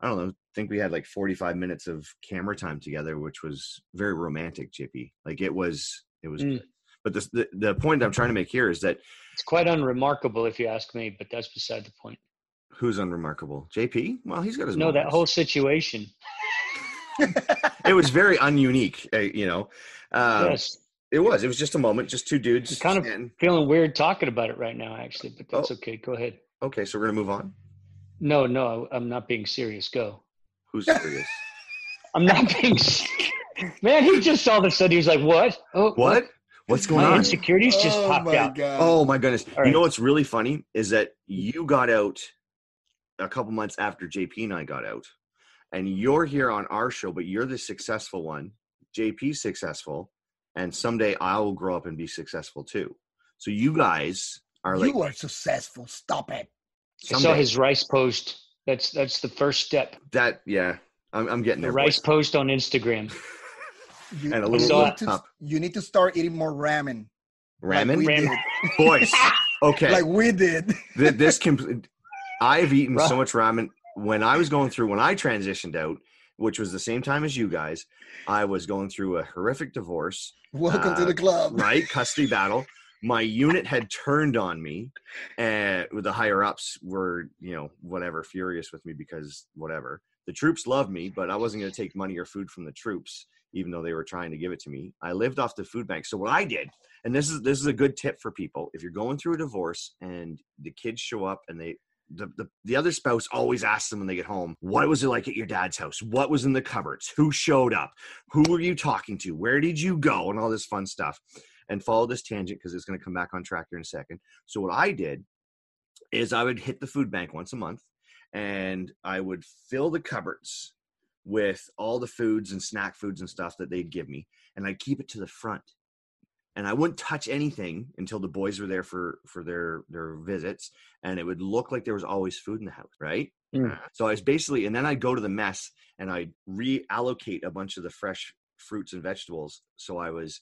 I don't know, think we had like 45 minutes of camera time together, which was very romantic, Jippy. Like it was, it was. Mm. But the, the the point I'm trying to make here is that It's quite unremarkable if you ask me, but that's beside the point. Who's unremarkable? JP? Well, he's got his. No, that whole situation. [laughs] it was very ununique. Uh, you know, uh, yes. it was. It was just a moment, just two dudes. I'm kind of standing- feeling weird talking about it right now, actually, but that's Oh. okay. Go ahead. Okay, so we're gonna move on. No, no, I'm not being serious. Go. Who's serious? [laughs] I'm not being serious. Man, he just all of a sudden he was like, "What? Oh, what? What's going My on? insecurities just oh popped my out." god! Oh my goodness! All You know what's really funny is that you got out a couple months after JP and I got out, and you're here on our show, but you're the successful one. JP's successful, and someday I will grow up and be successful too. So you guys are like you are successful. Stop it. I saw his rice post. That's that's the first step. that. Yeah, I'm, I'm getting The there. rice boys. post on Instagram. [laughs] You, And a you little need to, you need to start eating more ramen. ramen, we Ramen. boys. [laughs] Okay, Like we did. Th- this com- I've eaten so much ramen when I was going through when I transitioned out, which was the same time as you guys. I was going through a horrific divorce, Welcome Uh, to the club. right? Custody [laughs] battle. My unit had turned on me, and the higher ups were, you know, whatever, furious with me because whatever. The troops loved me, but I wasn't going to take money or food from the troops, even though they were trying to give it to me. I lived off the food bank. So what I did, and this is this is a good tip for people, if you're going through a divorce and the kids show up and they the, the, the other spouse always asks them when they get home, what was it like at your dad's house? What was in the cupboards? Who showed up? Who were you talking to? Where did you go? And all this fun stuff. And follow this tangent because it's going to come back on track here in a second. So what I did is I would hit the food bank once a month and I would fill the cupboards with all the foods and snack foods and stuff that they'd give me. And I'd keep it to the front. And I wouldn't touch anything until the boys were there for for their their visits, and it would look like there was always food in the house, right? Mm. So I was basically, and then I'd go to the mess and I'd reallocate a bunch of the fresh fruits and vegetables. So I was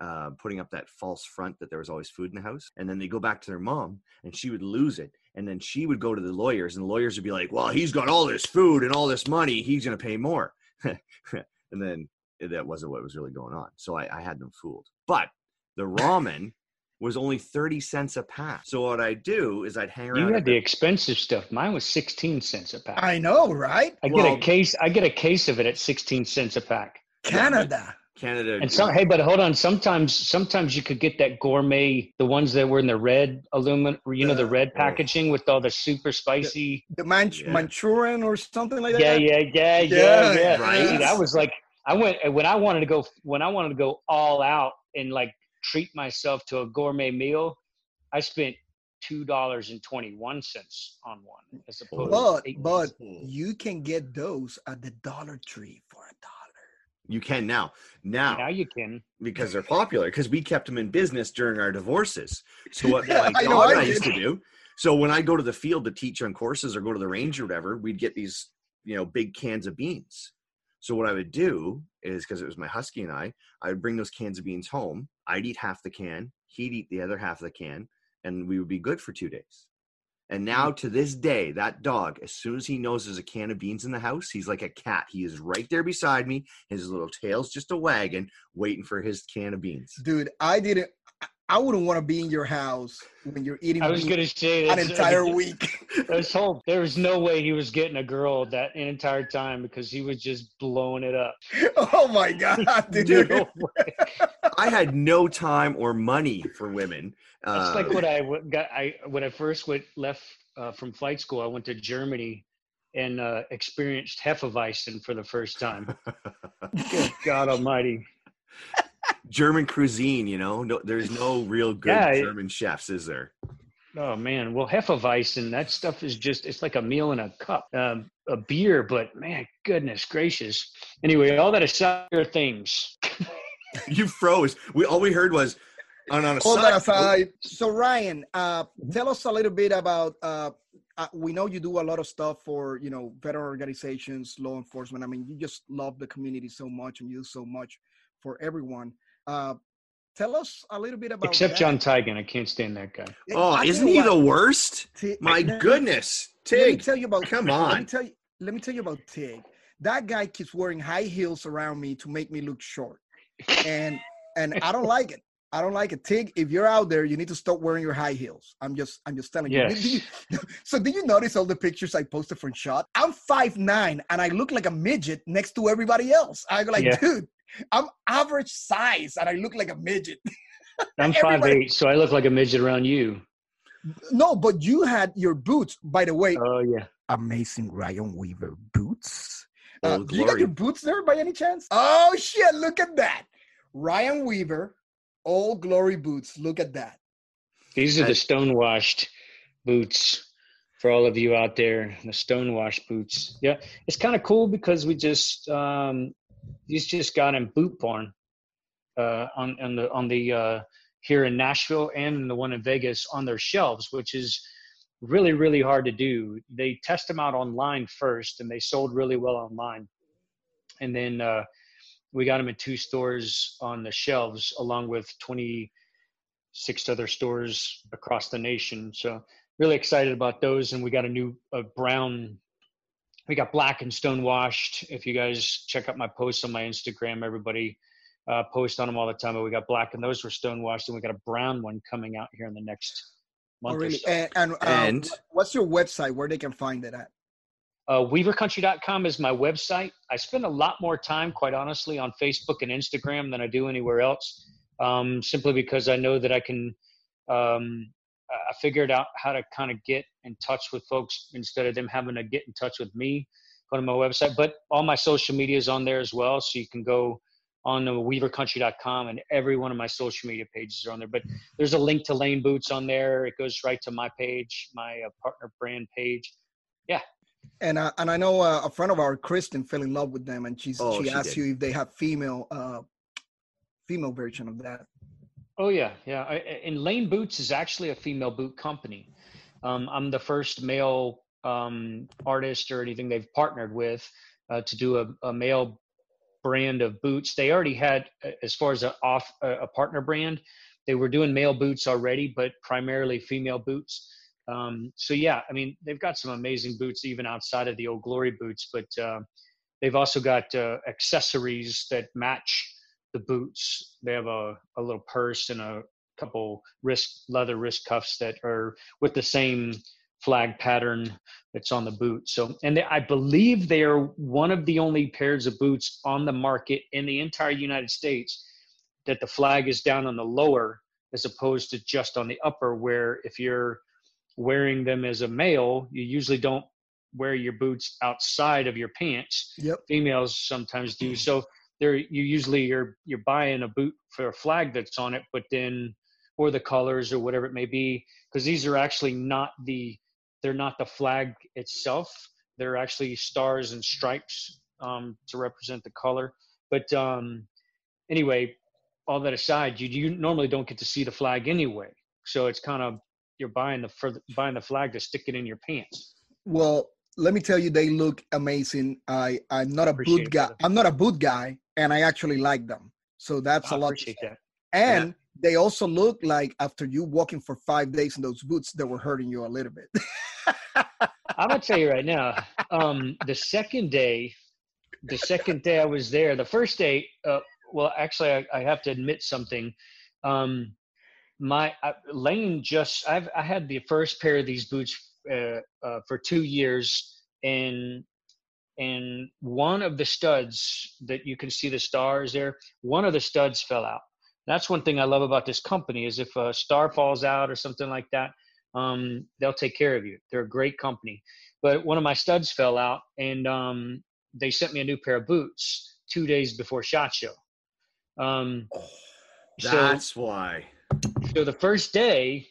uh, putting up that false front that there was always food in the house. And then they go back to their mom and she would lose it. And then she would go to the lawyers and the lawyers would be like, well, he's got all this food and all this money. He's going to pay more. [laughs] and then that wasn't what was really going on. So I, I had them fooled. But the ramen was only 30 cents a pack. So what I do is I'd hang around. You had the expensive stuff. Mine was 16 cents a pack. I know, right? I get Well- a case. I get a case of it at 16 cents a pack. Canada. Canada. And some, hey, but hold on. Sometimes, sometimes you could get that gourmet, the ones that were in the red aluminum, you know, the The- red packaging with all the super spicy. The Man- Yeah. Manchurian or something like that. yeah, yeah, yeah, Yeah, yeah. right. Dude, I was like, I went when I wanted to go when I wanted to go all out and like treat myself to a gourmet meal. I spent two dollars and twenty one cents on one as opposed But to but Hmm. you can get those at the Dollar Tree for a dollar. You can now. Now, now you can. because they're popular, because we kept them in business during our divorces. So what Yeah, [laughs] my I know daughter I I used to do. So when I go to the field to teach on courses or go to the range or whatever, we'd get these, you know, big cans of beans. So what I would do is because it was my husky and I, I would bring those cans of beans home. I'd eat half the can, he'd eat the other half of the can, and we would be good for two days. And now mm. to this day, that dog, as soon as he knows there's a can of beans in the house, he's like a cat. He is right there beside me. His little tail's just a wagon, waiting for his can of beans. Dude, I didn't. I- I wouldn't want to be in your house when you're eating I was gonna say an entire week. [laughs] This whole there was no way he was getting a girl that entire time because he was just blowing it up. [laughs] oh my god, [laughs] dude. Dude. No way. I had no time or money for women. That's Uh, like what I w- got. I when I first went left uh, from flight school, I went to Germany and uh, experienced Hefeweizen for the first time. Good God Almighty! German cuisine, you know, no, there's no real good Yeah, it- German chefs, is there? Oh man, well Hefeweizen, that stuff is just it's like a meal in a cup, um, a beer. But man, goodness gracious. Anyway, all that aside, are things. [laughs] You froze. We all we heard was on on a All that side- aside, so Ryan, uh, tell us a little bit about. Uh, uh, we know you do a lot of stuff for you know veteran organizations, law enforcement. I mean, you just love the community so much, and you do so much for everyone. Uh, tell us a little bit about. Except that. John Tiegen, I can't stand that guy. Oh, I isn't he what, the worst? Ti- My let me- goodness, Let me tell you about. come [laughs] Let me on. tell you. Let me tell you about Tig. That guy keeps wearing high heels around me to make me look short, and and I don't like it. I don't like it. Tig, if you're out there, you need to stop wearing your high heels. I'm just, I'm just telling you. Did- did you. So did you notice all the pictures I posted from shot? I'm five nine and I look like a midget next to everybody else. I go like, Yeah. dude, I'm average size and I look like a midget. [laughs] I'm five eight, so I look like a midget around you. No, but you had your boots, by the way. Oh yeah. amazing Ryan Weaver boots. Uh, do you got your boots there by any chance? Oh shit! Look at that, Ryan Weaver, Old Glory boots. Look at that. These are the stonewashed boots for all of you out there. The stonewashed boots. Yeah, it's kind of cool because we just um, these just got in Boot Barn uh, on on the on the uh, here in Nashville and the one in Vegas on their shelves, which is really really hard to do. They test them out online first, and they sold really well online, and then. Uh, we got them in two stores on the shelves along with twenty six other stores across the nation. So really excited about those. And we got a new a brown. We got black and stone washed. If you guys check out my posts on my Instagram, everybody uh, post on them all the time. But we got black and those were stone washed, and we got a brown one coming out here in the next month Oh, or really? so. And, and, uh, And- what's your website where they can find it at? Uh, weavercountry.com is my website. I spend a lot more time, quite honestly, on Facebook and Instagram than I do anywhere else, um, simply because I know that I can. Um, I I figured out how to kind of get in touch with folks instead of them having to get in touch with me. Go to my website, but all my social media is on there as well, so you can go on to weavercountry.com and every one of my social media pages are on there. But there's a link to Lane Boots on there. It goes right to my page, my uh, partner brand page. Yeah and uh, and I know uh, a friend of ours, Kristen, fell in love with them, and she's Oh, she, she asked did. you if they have female uh, female version of that. Oh yeah, yeah. I, and Lane Boots is actually a female boot company. Um, I'm the first male um, artist or anything they've partnered with uh, to do a, a male brand of boots. They already had, as far as a off a a partner brand, they were doing male boots already, but primarily female boots. Um, so yeah, I mean they've got some amazing boots even outside of the old glory boots, but uh, they've also got uh, accessories that match the boots. They have a, a little purse and a couple wrist leather wrist cuffs that are with the same flag pattern that's on the boot. So, and they, I believe they are one of the only pairs of boots on the market in the entire United States that the flag is down on the lower as opposed to just on the upper. Where if you're wearing them as a male, you usually don't wear your boots outside of your pants Yep. females sometimes do. So there, you usually you're you're buying a boot for a flag that's on it, but then or the colors or whatever it may be, because these are actually not the they're not the flag itself. They're actually stars and stripes um, to represent the color. But um, anyway, all that aside, you you normally don't get to see the flag anyway. So it's kind of you're buying the for the- buying the flag to stick it in your pants. Well, let me tell you, they look amazing. I I'm not a Appreciate boot guy. brother. I'm not a boot guy, and I actually like them. So that's I a lot. that. And Yeah. they also look like after you walking for five days in those boots, they were hurting you a little bit. I'm gonna tell you right now. [laughs] Um, the second day, the second day I was there, the first day, uh, well, actually, I, I have to admit something. Um, my uh, Lane just I've I had the first pair of these boots uh, uh, for two years, and and one of the studs that you can see the stars there, one of the studs fell out. That's one thing I love about this company is if a star falls out or something like that, um, they'll take care of you. They're a great company. But one of my studs fell out, and um, they sent me a new pair of boots two days before shot show. Um, so, That's why. so the first day,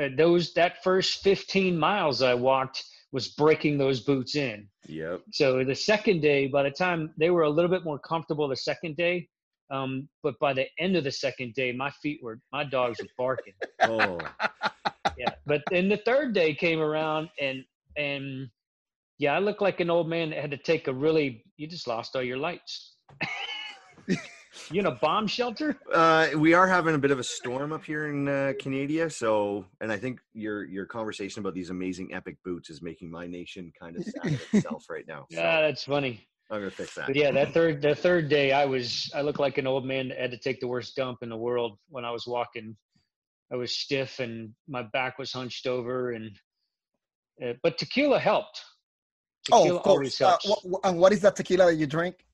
uh, those that first 15 miles I walked was breaking those boots in. Yep. So the second day, by the time they were a little bit more comfortable the second day, um, but by the end of the second day, my feet were my dogs were barking. [laughs] Oh, yeah. But then the third day came around and and yeah, I looked like an old man that had to take a really you just lost all your lights. [laughs] you in a bomb shelter? uh, we are having a bit of a storm up here in uh, Canada. So, and I think your your conversation about these amazing epic boots is making my nation kind [laughs] of sad itself right now. So Yeah, that's funny. I'm gonna fix that. But yeah, that third the third day I was I looked like an old man that had to take the worst dump in the world when I was walking. I was stiff and my back was hunched over and uh, but tequila helped. Oh, of course. Uh, helps. what, what- and what is that tequila that you drink?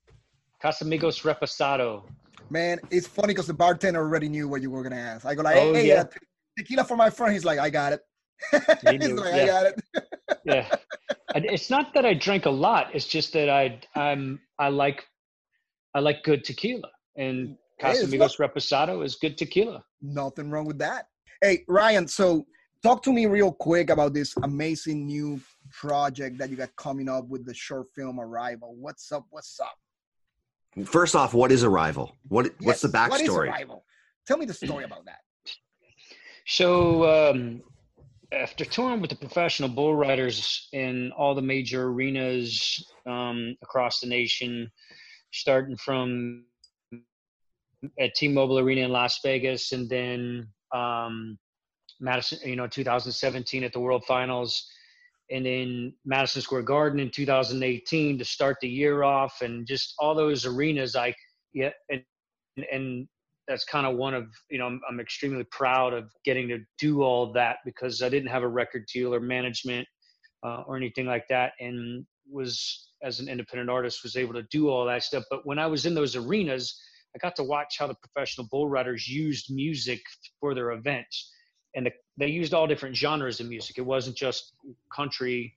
Casamigos Reposado. Man, it's funny because the bartender already knew what you were gonna ask. I go like, Oh, hey, yeah. te- tequila for my friend. He's like, I got it. He [laughs] He's knew, like, yeah. I got it. [laughs] yeah it's not that i drink a lot it's just that i i'm i like i like good tequila and Hey, casamigos reposado is good tequila Nothing wrong with that. Hey, Ryan. So, talk to me real quick about this amazing new project that you got coming up with the short film Arrival. What's up? What's up? First off, what is Arrival? What what's the Yes, What is backstory? Arrival? Tell me the story about that. so um after touring with the professional bull riders in all the major arenas um across the nation starting from at T-Mobile Arena in Las Vegas, and then um, Madison, you know, 2017 at the World Finals, and then Madison Square Garden in 2018 to start the year off, and just all those arenas. I yeah, and and that's kind of one of you know I'm, I'm extremely proud of getting to do all that because I didn't have a record deal or management uh, or anything like that, and was as an independent artist was able to do all that stuff. But when I was in those arenas, I got to watch how the professional bull riders used music for their events, and the, they used all different genres of music. It wasn't just country.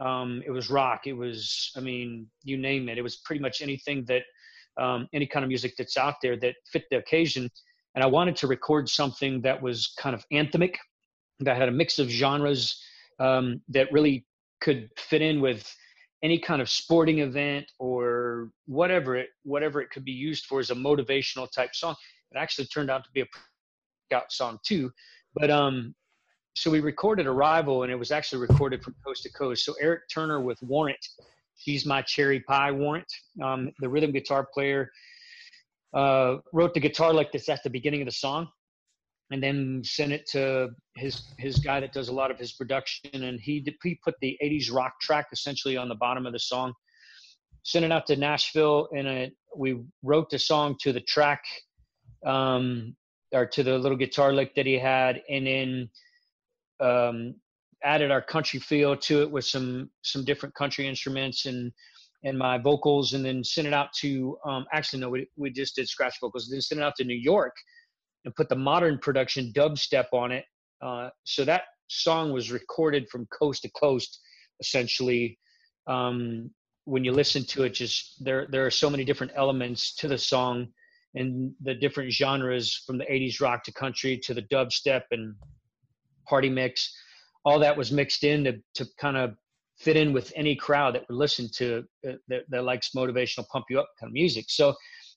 Um, it was rock. It was, I mean, you name it. It was pretty much anything that, um, any kind of music that's out there that fit the occasion. And I wanted to record something that was kind of anthemic, that had a mix of genres um, that really could fit in with any kind of sporting event or whatever it whatever it could be used for as a motivational type song. It actually turned out to be a out song too. But um so we recorded Arrival and it was actually recorded from coast to coast. So Eric Turner with Warrant, he's my cherry pie warrant. Um, the rhythm guitar player uh, wrote the guitar like this at the beginning of the song and then sent it to his his guy that does a lot of his production and he he put the 80s rock track essentially on the bottom of the song sent it out to nashville and it, we wrote the song to the track um or to the little guitar lick that he had and then um added our country feel to it with some some different country instruments and and my vocals and then sent it out to um actually no we, we just did scratch vocals then sent it out to new york and put the modern production dubstep on it. Uh, so that song was recorded from coast to coast, essentially. Um, when you listen to it, just there there are so many different elements to the song, and the different genres from the '80s rock to country to the dubstep and party mix. All that was mixed in to to kind of fit in with any crowd that would listen to uh, that, that likes motivational pump you up kind of music. So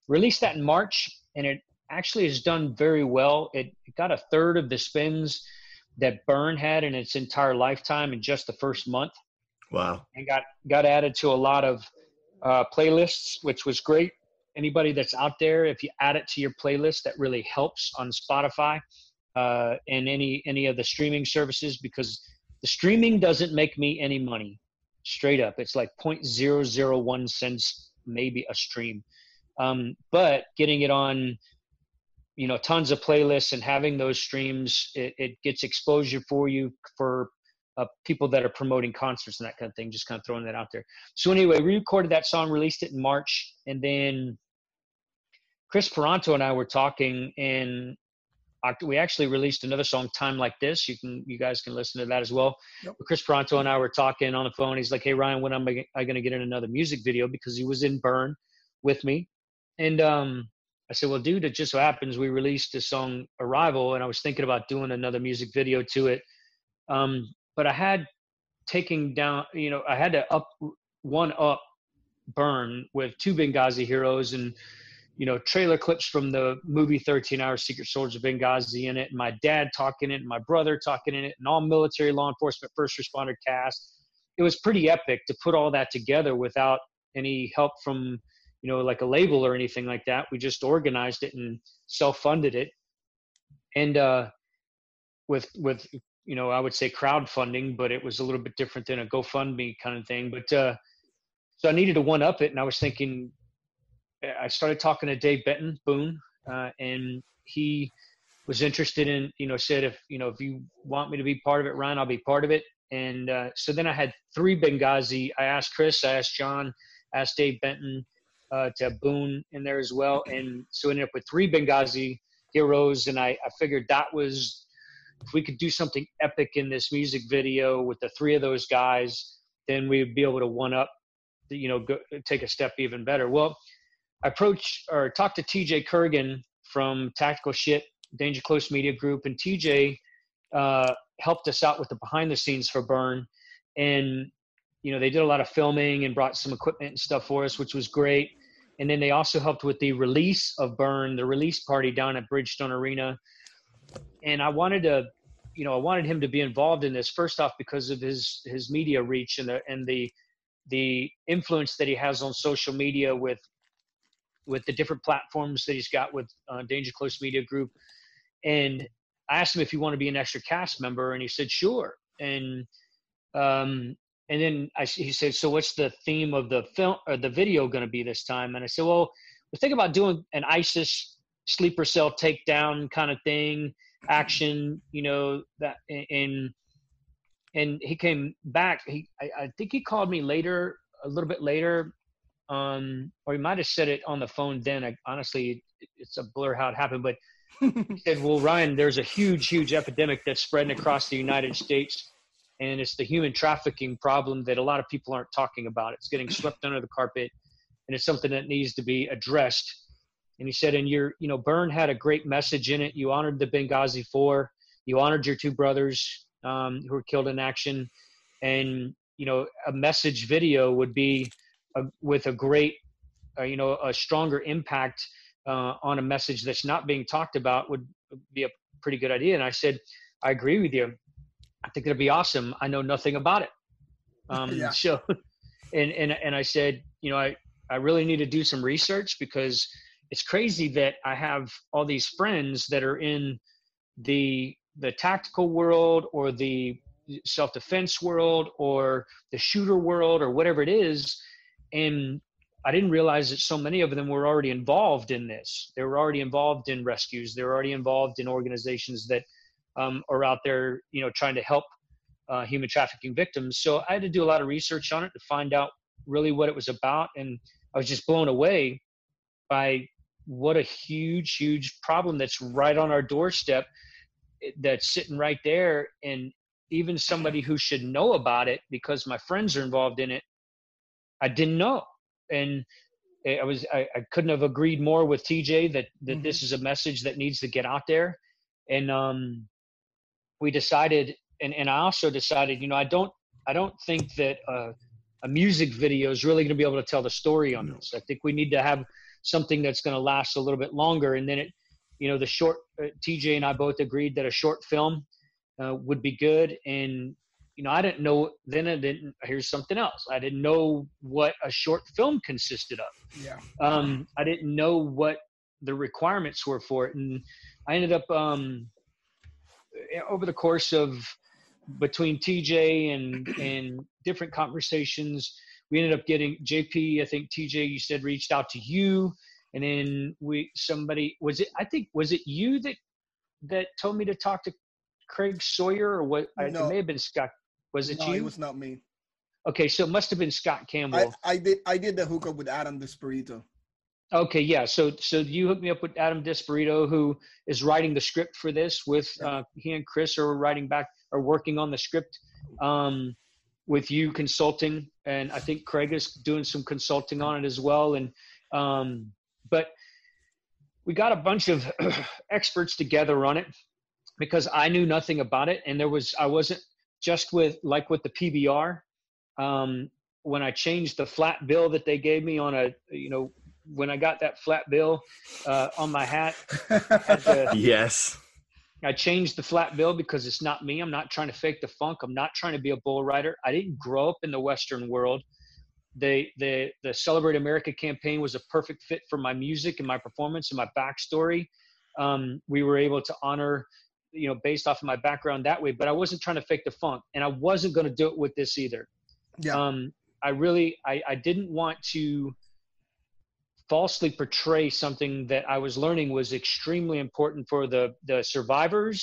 released that in March, and it actually has done very well. It, it got a third of the spins that Burn had in its entire lifetime in just the first month, Wow. and got got added to a lot of uh, playlists, which was great. Anybody that's out there, if you add it to your playlist, that really helps on Spotify uh, and any any of the streaming services because the streaming doesn't make me any money straight up. It's like 0.001 cents maybe a stream. Um, but getting it on you know tons of playlists and having those streams it, it gets exposure for you for uh, people that are promoting concerts and that kind of thing just kind of throwing that out there. So anyway we recorded that song released it in march and then chris Paronto and i were talking and we actually released another song time like this. You can you guys can listen to that as well. Yep. chris Paronto and i were talking on the phone. He's like hey ryan when am i going to get in another music video? Because he was in burn with me. And um I said, well, dude, it just so happens we released the song Arrival, and I was thinking about doing another music video to it. Um, but I had taking down, you know, I had to up one up burn with two Benghazi heroes and, you know, trailer clips from the movie 13 Hour Secret Soldiers of Benghazi in it, and my dad talking in it, and my brother talking in it, and all military, law enforcement, first responder cast. It was pretty epic to put all that together without any help from you know like a label or anything like that we just organized it and self-funded it and uh with with you know i would say crowdfunding but it was a little bit different than a gofundme kind of thing but uh so i needed to one up it and i was thinking i started talking to dave benton boon uh, and he was interested in you know said if you know if you want me to be part of it ryan i'll be part of it and uh, so then i had three benghazi i asked chris i asked john I asked dave benton uh, to have Boon in there as well. And so ended up with three Benghazi heroes. And I, I figured that was, if we could do something epic in this music video with the three of those guys, then we'd be able to one up, you know, go, take a step even better. Well, I approached or talked to TJ Kurgan from Tactical Shit, Danger Close Media Group, and TJ uh, helped us out with the behind the scenes for Burn. And you know, they did a lot of filming and brought some equipment and stuff for us, which was great and then they also helped with the release of Burn, the release party down at Bridgestone Arena. And I wanted to, you know, I wanted him to be involved in this first off because of his his media reach and the and the the influence that he has on social media with with the different platforms that he's got with uh, Danger Close Media Group. And I asked him if he wanted to be an extra cast member, and he said sure. And um, and then I, he said, "So what's the theme of the film or the video going to be this time?" And I said, "Well, we're thinking about doing an ISIS sleeper cell takedown kind of thing, action, you know that." And and he came back. He I, I think he called me later, a little bit later, um, or he might have said it on the phone then. I, honestly, it's a blur how it happened, but he said, "Well, Ryan, there's a huge, huge epidemic that's spreading across the United States." and it's the human trafficking problem that a lot of people aren't talking about. It's getting swept under the carpet, and it's something that needs to be addressed. And he said, and your, you know, Burn had a great message in it. You honored the Benghazi Four. You honored your two brothers um, who were killed in action, and you know, a message video would be a, with a great, uh, you know, a stronger impact uh, on a message that's not being talked about would be a pretty good idea. And I said, I agree with you. I think it'd be awesome. I know nothing about it. Um, [laughs] yeah. So, and, and, and I said, you know, I, I really need to do some research because it's crazy that I have all these friends that are in the, the tactical world or the self-defense world or the shooter world or whatever it is. And I didn't realize that so many of them were already involved in this. They were already involved in rescues. They were already involved in organizations that um, are out there, you know, trying to help uh, human trafficking victims. So I had to do a lot of research on it to find out really what it was about, and I was just blown away by what a huge, huge problem that's right on our doorstep, eh, that's sitting right there, and even somebody who should know about it because my friends are involved in it, I didn't know, and eh, I was I, I couldn't have agreed more with TJ that that mm-hmm. this is a message that needs to get out there, and um, we decided, and, and I also decided, you know, I don't, I don't think that uh, a music video is really going to be able to tell the story on this. I think we need to have something that's going to last a little bit longer. And then it, you know, the short, uh, TJ and I both agreed that a short film uh, would be good. And, you know, I didn't know, then I didn't, here's something else. I didn't know what a short film consisted of. Yeah. Um, I didn't know what the requirements were for it. And I ended up, um, over the course of between TJ and and different conversations, we ended up getting JP. I think TJ, you said reached out to you, and then we somebody was it? I think was it you that that told me to talk to Craig Sawyer or what? No. It may have been Scott. Was it no, you? it was not me. okay, so it must have been Scott Campbell. I, I did I did the hookup with Adam Desperito. Okay, yeah. So so you hooked me up with Adam Desperito, who is writing the script for this. With uh, he and Chris are writing back, are working on the script. Um, with you consulting, and I think Craig is doing some consulting on it as well. And um, but we got a bunch of [clears throat] experts together on it because I knew nothing about it, and there was I wasn't just with like with the PBR. Um, when I changed the flat bill that they gave me on a you know when I got that flat bill uh, on my hat, [laughs] Yes. I changed the flat bill because it's not me. I'm not trying to fake the funk. I'm not trying to be a bull rider. I didn't grow up in the Western world. The the the Celebrate America campaign was a perfect fit for my music and my performance and my backstory. Um, we were able to honor, you know, based off of my background that way. But I wasn't trying to fake the funk, and I wasn't going to do it with this either yeah. um, I really I, I didn't want to falsely portray something that I was learning was extremely important for the the survivors,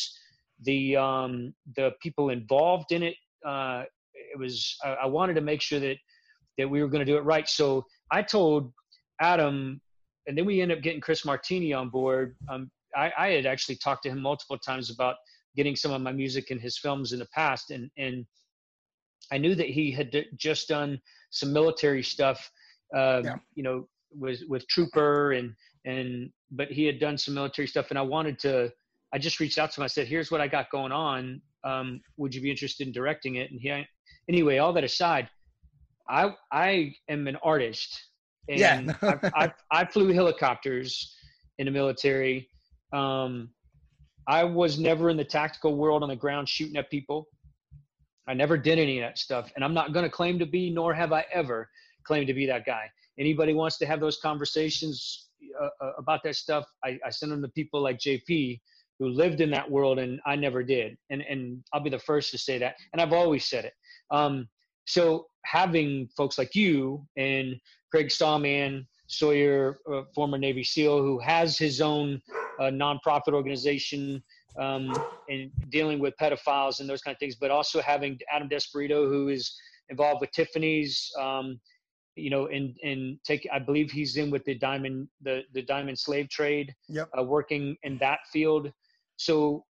the um, the people involved in it. Uh, it was I, I wanted to make sure that that we were going to do it right. So I told Adam, and then we ended up getting Chris Martini on board. Um, I, I had actually talked to him multiple times about getting some of my music in his films in the past, and and I knew that he had d- just done some military stuff, uh, Yeah. you know, with with Trooper and and but he had done some military stuff, and I wanted to. I just reached out to him. I said, "Here's what I got going on. Um, would you be interested in directing it?" And he, anyway, all that aside, I I am an artist, and Yeah. [laughs] I, I I flew helicopters in the military. Um, I was never in the tactical world on the ground shooting at people. I never did any of that stuff, and I'm not going to claim to be, nor have I ever claimed to be that guy. Anybody wants to have those conversations uh, uh, about that stuff, I, I send them to people like JP who lived in that world, and I never did. And and I'll be the first to say that, and I've always said it. Um, so having folks like you and Craig Stallman, Sawyer, uh, former Navy SEAL, who has his own uh, nonprofit organization um, and dealing with pedophiles and those kind of things, but also having Adam Desperito, who is involved with Tiffany's, um, you know, and and take I believe he's in with the diamond the the diamond slave trade, Yep. uh, working in that field. So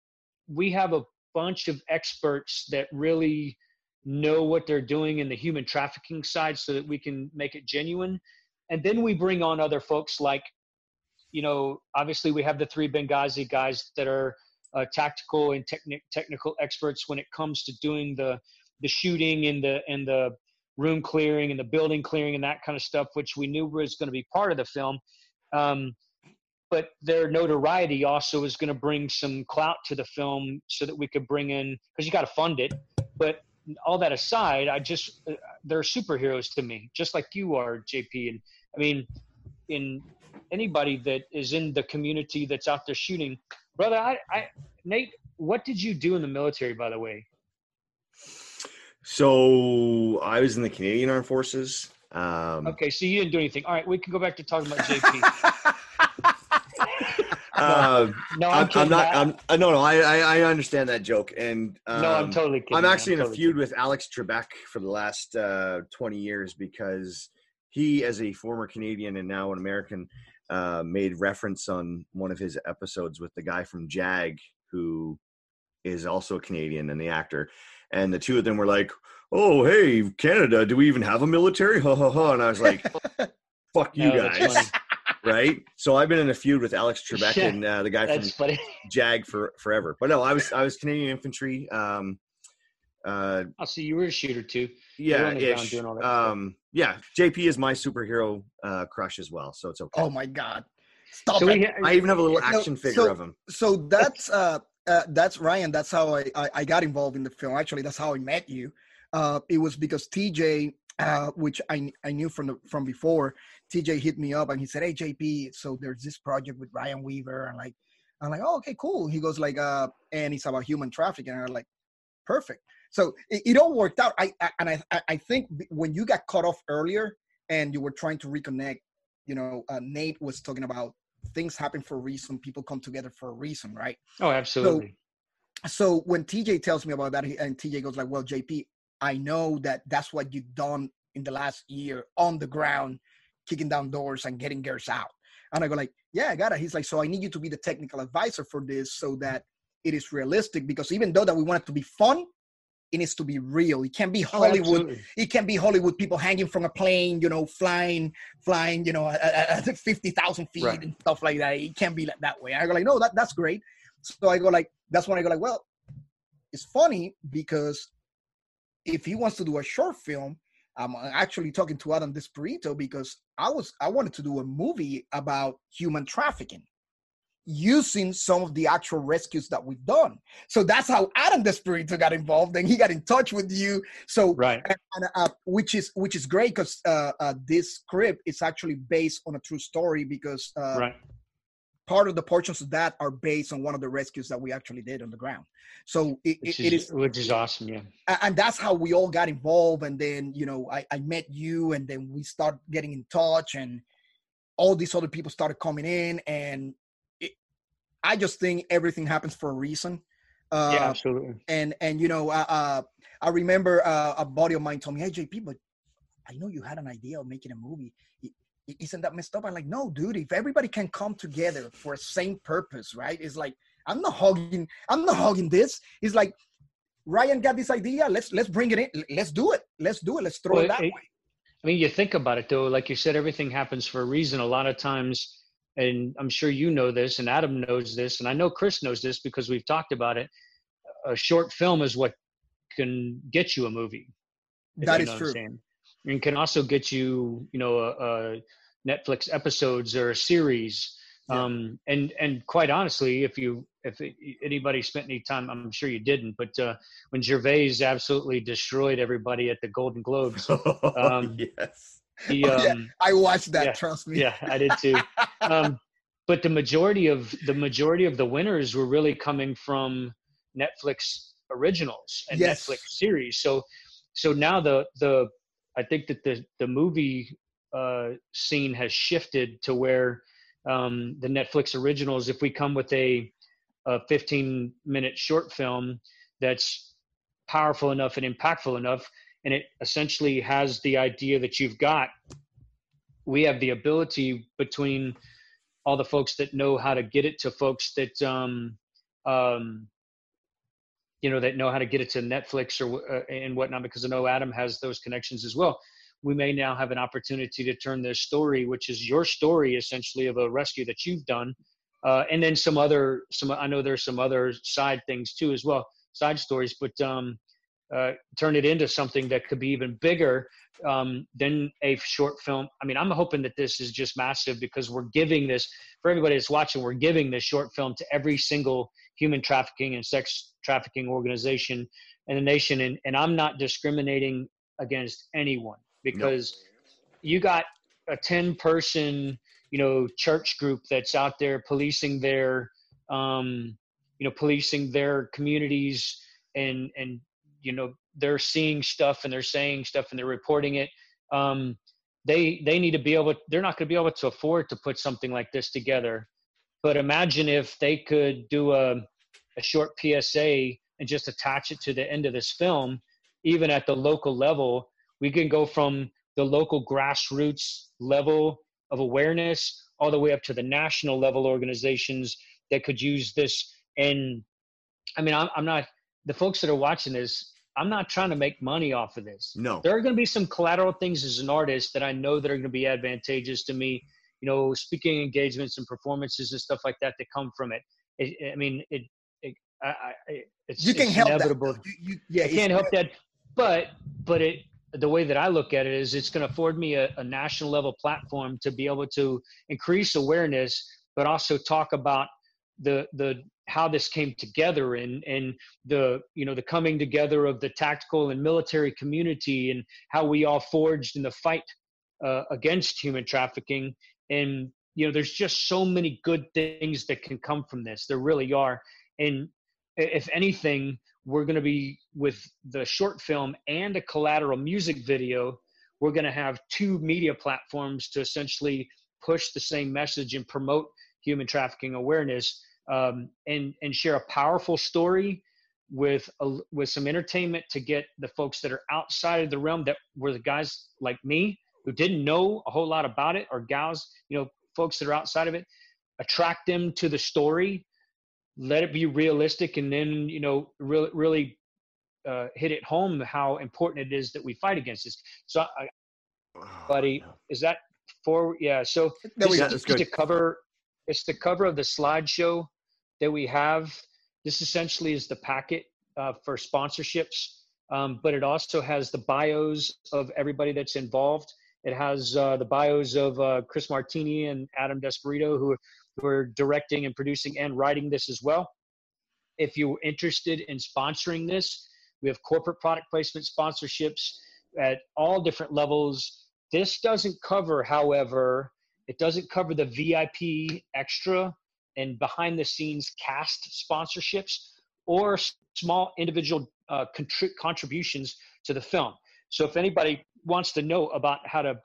we have a bunch of experts that really know what they're doing in the human trafficking side, so that we can make it genuine. And then we bring on other folks like, you know, obviously we have the three Benghazi guys that are uh, tactical and techni- technical experts when it comes to doing the the shooting and the and the room clearing and the building clearing and that kind of stuff, which we knew was going to be part of the film. Um, but their notoriety also is going to bring some clout to the film, so that we could bring in because you got to fund it. But all that aside, I just uh, they're superheroes to me, just like you are, JP. And I mean, in anybody that is in the community that's out there shooting, brother. I, I Nate, what did you do in the military, by the way? So I was in the Canadian Armed Forces. Um, Okay, so you didn't do anything. All right, we can go back to talking about JP. uh, [laughs] No, I'm, I'm, I'm not. I'm, uh, no, no. I, I, I understand that joke, and um, no, I'm totally kidding. I'm actually in a totally feud with Alex Trebek for the last uh, 20 years because he, as a former Canadian and now an American, uh, made reference on one of his episodes with the guy from Jag, who is also a Canadian and the actor. And the two of them were like, "Oh, hey, Canada, do we even have a military?" Ha ha ha! And I was like, [laughs] "Fuck you No, guys." [laughs] Right, so I've been in a feud with Alex [laughs] Trebek Yeah, and uh, the guy from funny. Jag for forever. But no, I was I was Canadian infantry. Um, uh, I'll see you were a shooter too. yeah, on ish. doing all that. Um, yeah, JP is my superhero uh, crush as well, so it's okay. Oh my God! Stop So it. we, I even have a little No, action figure so- of him. so that's uh, uh that's Ryan. That's how I, I I got involved in the film. Actually, that's how I met you. Uh, it was because TJ, uh, which I I knew from the from before. TJ hit me up and he said, "Hey JP, so there's this project with Ryan Weaver." And like, I'm like, "Oh, okay, cool." He goes like, "Uh, and it's about human trafficking." And I'm like, "Perfect." so it, it all worked out. I, I and I I- think when you got cut off earlier and you were trying to reconnect, you know, uh, Nate was talking about things happen for a reason. People come together for a reason, right? Oh, absolutely. so when TJ tells me about that, and TJ goes like, "Well, JP, I know that that's what you've done in the last year on the ground, kicking down doors and getting girls out." And I go like, "Yeah, I got it." He's like, "So I need you to be the technical advisor for this, so that it is realistic. Because even though that we want it to be fun, it needs to be real. It can't be Oh, Hollywood absolutely. it can be Hollywood people hanging from a plane, you know, flying, flying, you know, at, at at 50,000 feet Right. and stuff like that. It can't be like that way. I go like, no, that, that's great. So I go like, that's when I go like, well, it's funny because if he wants to do a short film, I'm uh, actually talking to Adam Desperito because I was I wanted to do a movie about human trafficking using some of the actual rescues that we've done. So that's how Adam Desperito got involved and he got in touch with you. So Right. and, uh, which is which is great because uh, uh, this script is actually based on a true story because uh, right. part of the portions of that are based on one of the rescues that we actually did on the ground. So it, Which it, is, it is, which is awesome. Yeah. and that's how we all got involved. And then you know I, I met you, and then we started getting in touch, and all these other people started coming in, and I just think everything happens for a reason. Uh, yeah. Absolutely. and and you know uh, uh i remember uh, a buddy of mine told me hey jp but i know you had an idea of making a movie I- i- isn't that messed up i'm like no dude if everybody can come together for a same purpose right it's like i'm not hogging i'm not hogging this it's like ryan got this idea let's let's bring it in let's do it let's do it let's throw Well, it that it- way I mean, you think about it though, like you said, everything happens for a reason. A lot of times, and I'm sure you know this, and Adam knows this, and I know Chris knows this because we've talked about it. A short film is what can get you a movie. that is know what I'm true. And can also get you, you know, a, a Netflix episodes or a series. Yeah. Um, and and quite honestly, if you if anybody spent any time, I'm sure you didn't, but uh, when Gervais absolutely destroyed everybody at the Golden Globes, [laughs] Um, yes. He [laughs] Oh, yeah. um, i watched that Yeah, trust me yeah, I did too. [laughs] um, but the majority of the majority of the winners were really coming from Netflix originals and Yes. Netflix series. So, so now the the I think that the the movie uh, scene has shifted to where um, the Netflix originals, if we come with a a 15 minute short film that's powerful enough and impactful enough, and it essentially has the idea that you've got we have the ability between all the folks that know how to get it to folks that um, um, you know that know how to get it to Netflix or uh, and whatnot. Because I know Adam has those connections as well. We may now have an opportunity to turn this story, which is your story, essentially of a rescue that you've done, uh, and then some other some. I know there's some other side things too as well, side stories, but um, uh, turn it into something that could be even bigger um, than a short film. I mean, I'm hoping that this is just massive because we're giving this for everybody that's watching. We're giving this short film to every single human trafficking and sex trafficking organization in the nation, and, and I'm not discriminating against anyone because you got a 10 person you know church group that's out there policing their um, you know policing their communities and and you know they're seeing stuff and they're saying stuff and they're reporting it um, they they need to be able they're not going to be able to afford to put something like this together. But imagine if they could do a, a short psa and just attach it to the end of this film even at the local level. We can go from the local grassroots level of awareness all the way up to the national level organizations that could use this and i mean i'm, I'm not the folks that are watching this i'm not trying to make money off of this No. there are going to be some collateral things as an artist that i know that are going to be advantageous to me you know speaking engagements and performances and stuff like that that come from it, it i mean it, it I, I, it's, you can it's help inevitable. That. You, you, yeah, I can't help that. But but it the way that I look at it is it's going to afford me a, a national level platform to be able to increase awareness, but also talk about the the how this came together and and the you know the coming together of the tactical and military community and how we all forged in the fight uh, against human trafficking. And you know there's just so many good things that can come from this. There really are. And if anything, we're going to be with the short film and a collateral music video. We're going to have two media platforms to essentially push the same message and promote human trafficking awareness um, and and share a powerful story with a, with some entertainment to get the folks that are outside of the realm that were the guys like me who didn't know a whole lot about it or gals you know folks that are outside of it attract them to the story let it be realistic and then you know really really uh, hit it home how important it is that we fight against this so I, buddy is that for yeah so There we this is just good. to cover it's the cover of the slideshow that we have this essentially is the packet uh, for sponsorships. Um, but it also has the bios of everybody that's involved. It has uh, the bios of uh, chris martini and adam desperito who, who are directing and producing and writing this as well. If you're interested in sponsoring this we have corporate product placement sponsorships at all different levels. This doesn't cover however it doesn't cover the vip extra and behind the scenes cast sponsorships or small individual uh, contri- contributions to the film. So if anybody wants to know about how to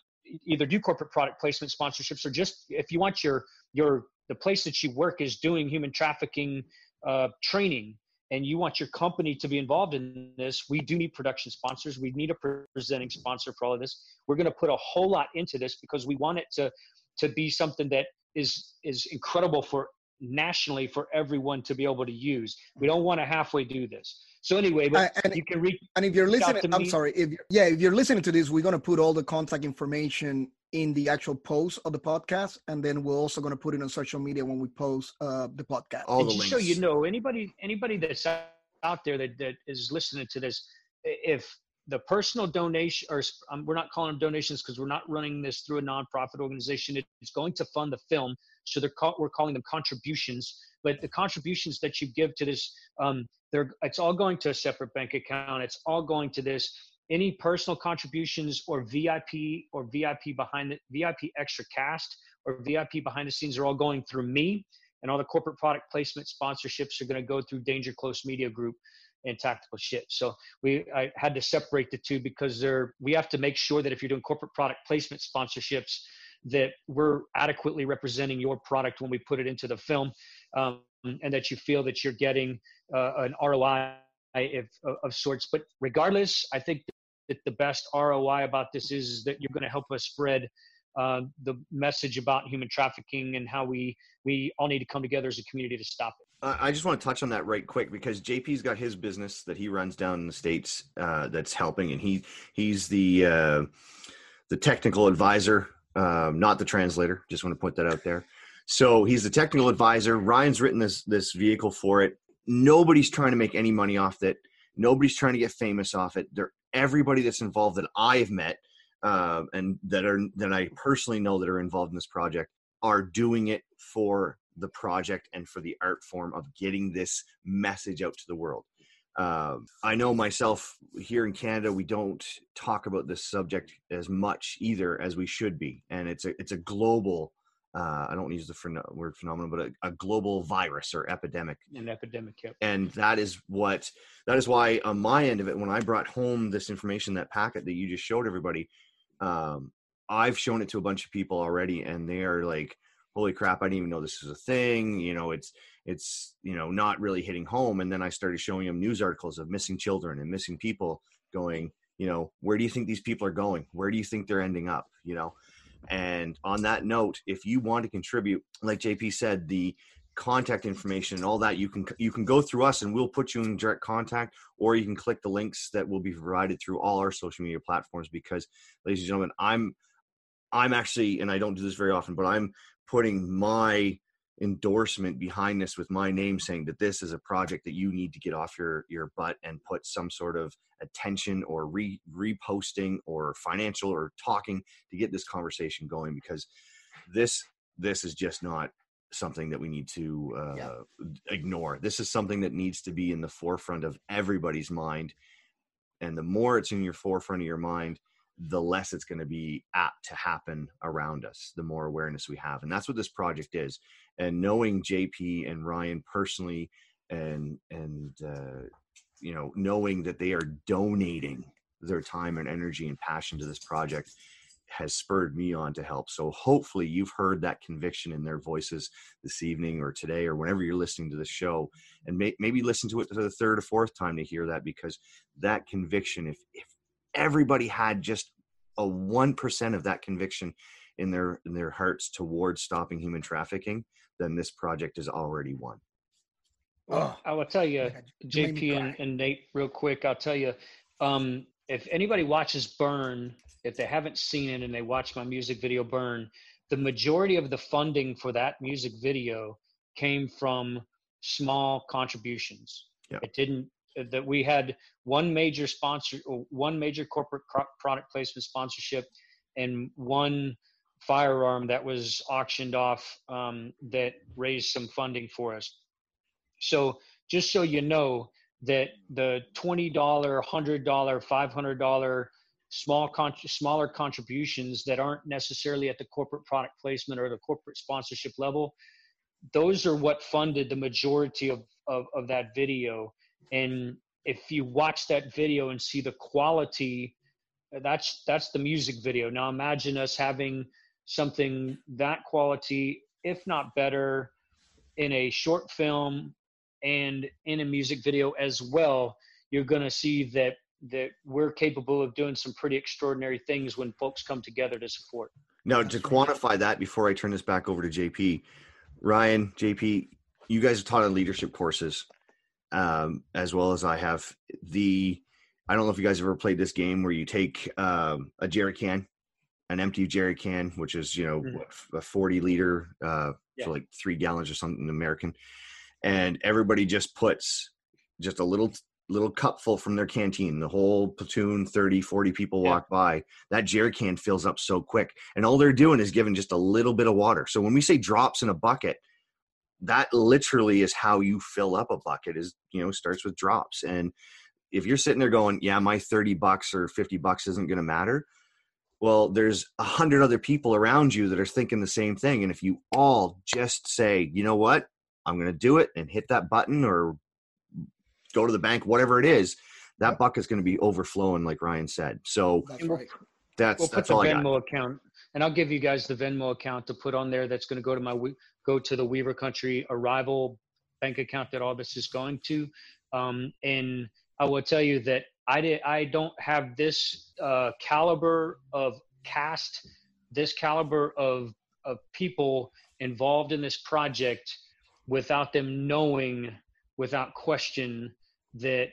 either do corporate product placement sponsorships or just if you want your your the place that you work is doing human trafficking uh, training and you want your company to be involved in this, we do need production sponsors. We need a presenting sponsor for all of this. We're going to put a whole lot into this because we want it to to be something that is is incredible for nationally for everyone to be able to use. We don't want to halfway do this. So anyway, but Uh, and you can reach And if you're listening, to I'm me. sorry. If yeah, if you're listening to this, we're gonna put all the contact information in the actual post of the podcast, and then we're also gonna put it on social media when we post uh, the podcast. All and the just links. so you know, anybody anybody that's out out there that, that is listening to this, if the personal donation, or um, we're not calling them donations because we're not running this through a nonprofit organization. It- It's going to fund the film, so they're we're calling them contributions. But the contributions that you give to this, um, they're it's all going to a separate bank account. It's all going to this. Any personal contributions or VIP or VIP behind the VIP extra cast or VIP behind the scenes are all going through me and all the corporate product placement sponsorships are going to go through Danger Close Media Group and Tactical Shit. So we I had to separate the two because they're we have to make sure that if you're doing corporate product placement sponsorships, that we're adequately representing your product when we put it into the film, um, and that you feel that you're getting uh, an ROI if, of, of sorts. But regardless, I think that the best ROI about this is that you're going to help us spread uh, the message about human trafficking and how we we all need to come together as a community to stop it. I just want to touch on that right quick because JP's got his business that he runs down in the states uh, that's helping, and he he's the uh, the technical advisor, um, not the translator. Just want to put that out there. So he's the technical advisor. Ryan's written this this vehicle for it. Nobody's trying to make any money off it. Nobody's trying to get famous off it. They're everybody that's involved that I've met uh, and that are that I personally know that are involved in this project are doing it for the project and for the art form of getting this message out to the world. Um, I know myself here in Canada, we don't talk about this subject as much either as we should be, and it's a it's a global. Uh, I don't use the pheno- word phenomenon, but a, a global virus or epidemic An epidemic. Yep. and that is what that is why on my end of it when i brought home this information that packet that you just showed everybody um, i've shown it to a bunch of people already and they are like holy crap i didn't even know this was a thing you know it's it's you know not really hitting home and then i started showing them news articles of missing children and missing people going you know where do you think these people are going? Where do you think they're ending up? you know? And on that note if you want to contribute like jp said the contact information and all that you can you can go through us and we'll put you in direct contact or you can click the links that will be provided through all our social media platforms because ladies and gentlemen i'm i'm actually and i don't do this very often but i'm putting my endorsement behind this with my name saying that this is a project that you need to get off your your butt and put some sort of attention or re reposting or financial or talking to get this conversation going because this this is just not something that we need to uh, Yeah. ignore. This is something that needs to be in the forefront of everybody's mind. And the more it's in your forefront of your mind, the less it's going to be apt to happen around us, the more awareness we have. And that's what this project is. And knowing JP and Ryan personally and and uh, you know knowing that they are donating their time and energy and passion to this project has spurred me on to help. So hopefully you've heard that conviction in their voices this evening or today or whenever you're listening to the show and may, maybe listen to it for the third or fourth time to hear that because that conviction if if everybody had just a 1% of that conviction in their in their hearts towards stopping human trafficking then this project is already won. Well, I will tell you, You JP and, and Nate, real quick, I'll tell you, um, if anybody watches Burn, if they haven't seen it and they watch my music video Burn, the majority of the funding for that music video came from small contributions. Yeah. It didn't that we had one major sponsor, one major corporate product placement sponsorship, and one firearm that was auctioned off um, that raised some funding for us. So just so you know that the twenty dollar, hundred dollar, five hundred dollar small con- smaller contributions that aren't necessarily at the corporate product placement or the corporate sponsorship level, those are what funded the majority of, of, of that video. And if you watch that video and see the quality, that's that's the music video. Now imagine us having something that quality, if not better, in a short film and in a music video as well, you're going to see that that we're capable of doing some pretty extraordinary things when folks come together to support. Now, to quantify that, before I turn this back over to JP, Ryan, JP, you guys have taught on leadership courses, um, as well as I have. The I don't know if you guys have ever played this game where you take um, a jerry can, an empty jerry can, which is you know Mhm. a forty liter, uh, Yeah. so like three gallons or something American, and everybody just puts just a little little cupful from their canteen. The whole platoon 30 40 people Yeah. walk by. That jerry can fills up so quick and all they're doing is giving just a little bit of water. So when we say drops in a bucket that literally is how you fill up a bucket is you know starts with drops. And if you're sitting there going yeah my 30 bucks or 50 bucks isn't going to matter well there's a hundred other people around you that are thinking the same thing. And if you all just say you know what i'm going to do it and hit that button or go to the bank whatever it is that bucket's going to be overflowing like ryan said so That's we'll- right. that's We'll put that's the i got Venmo account, and I'll give you guys the Venmo account to put on there. That's going to go to my go to the Weaver Country Arrival bank account that all this is going to. Um, and I will tell you that I did. I don't have this uh, caliber of cast, this caliber of of people involved in this project, without them knowing, without question, that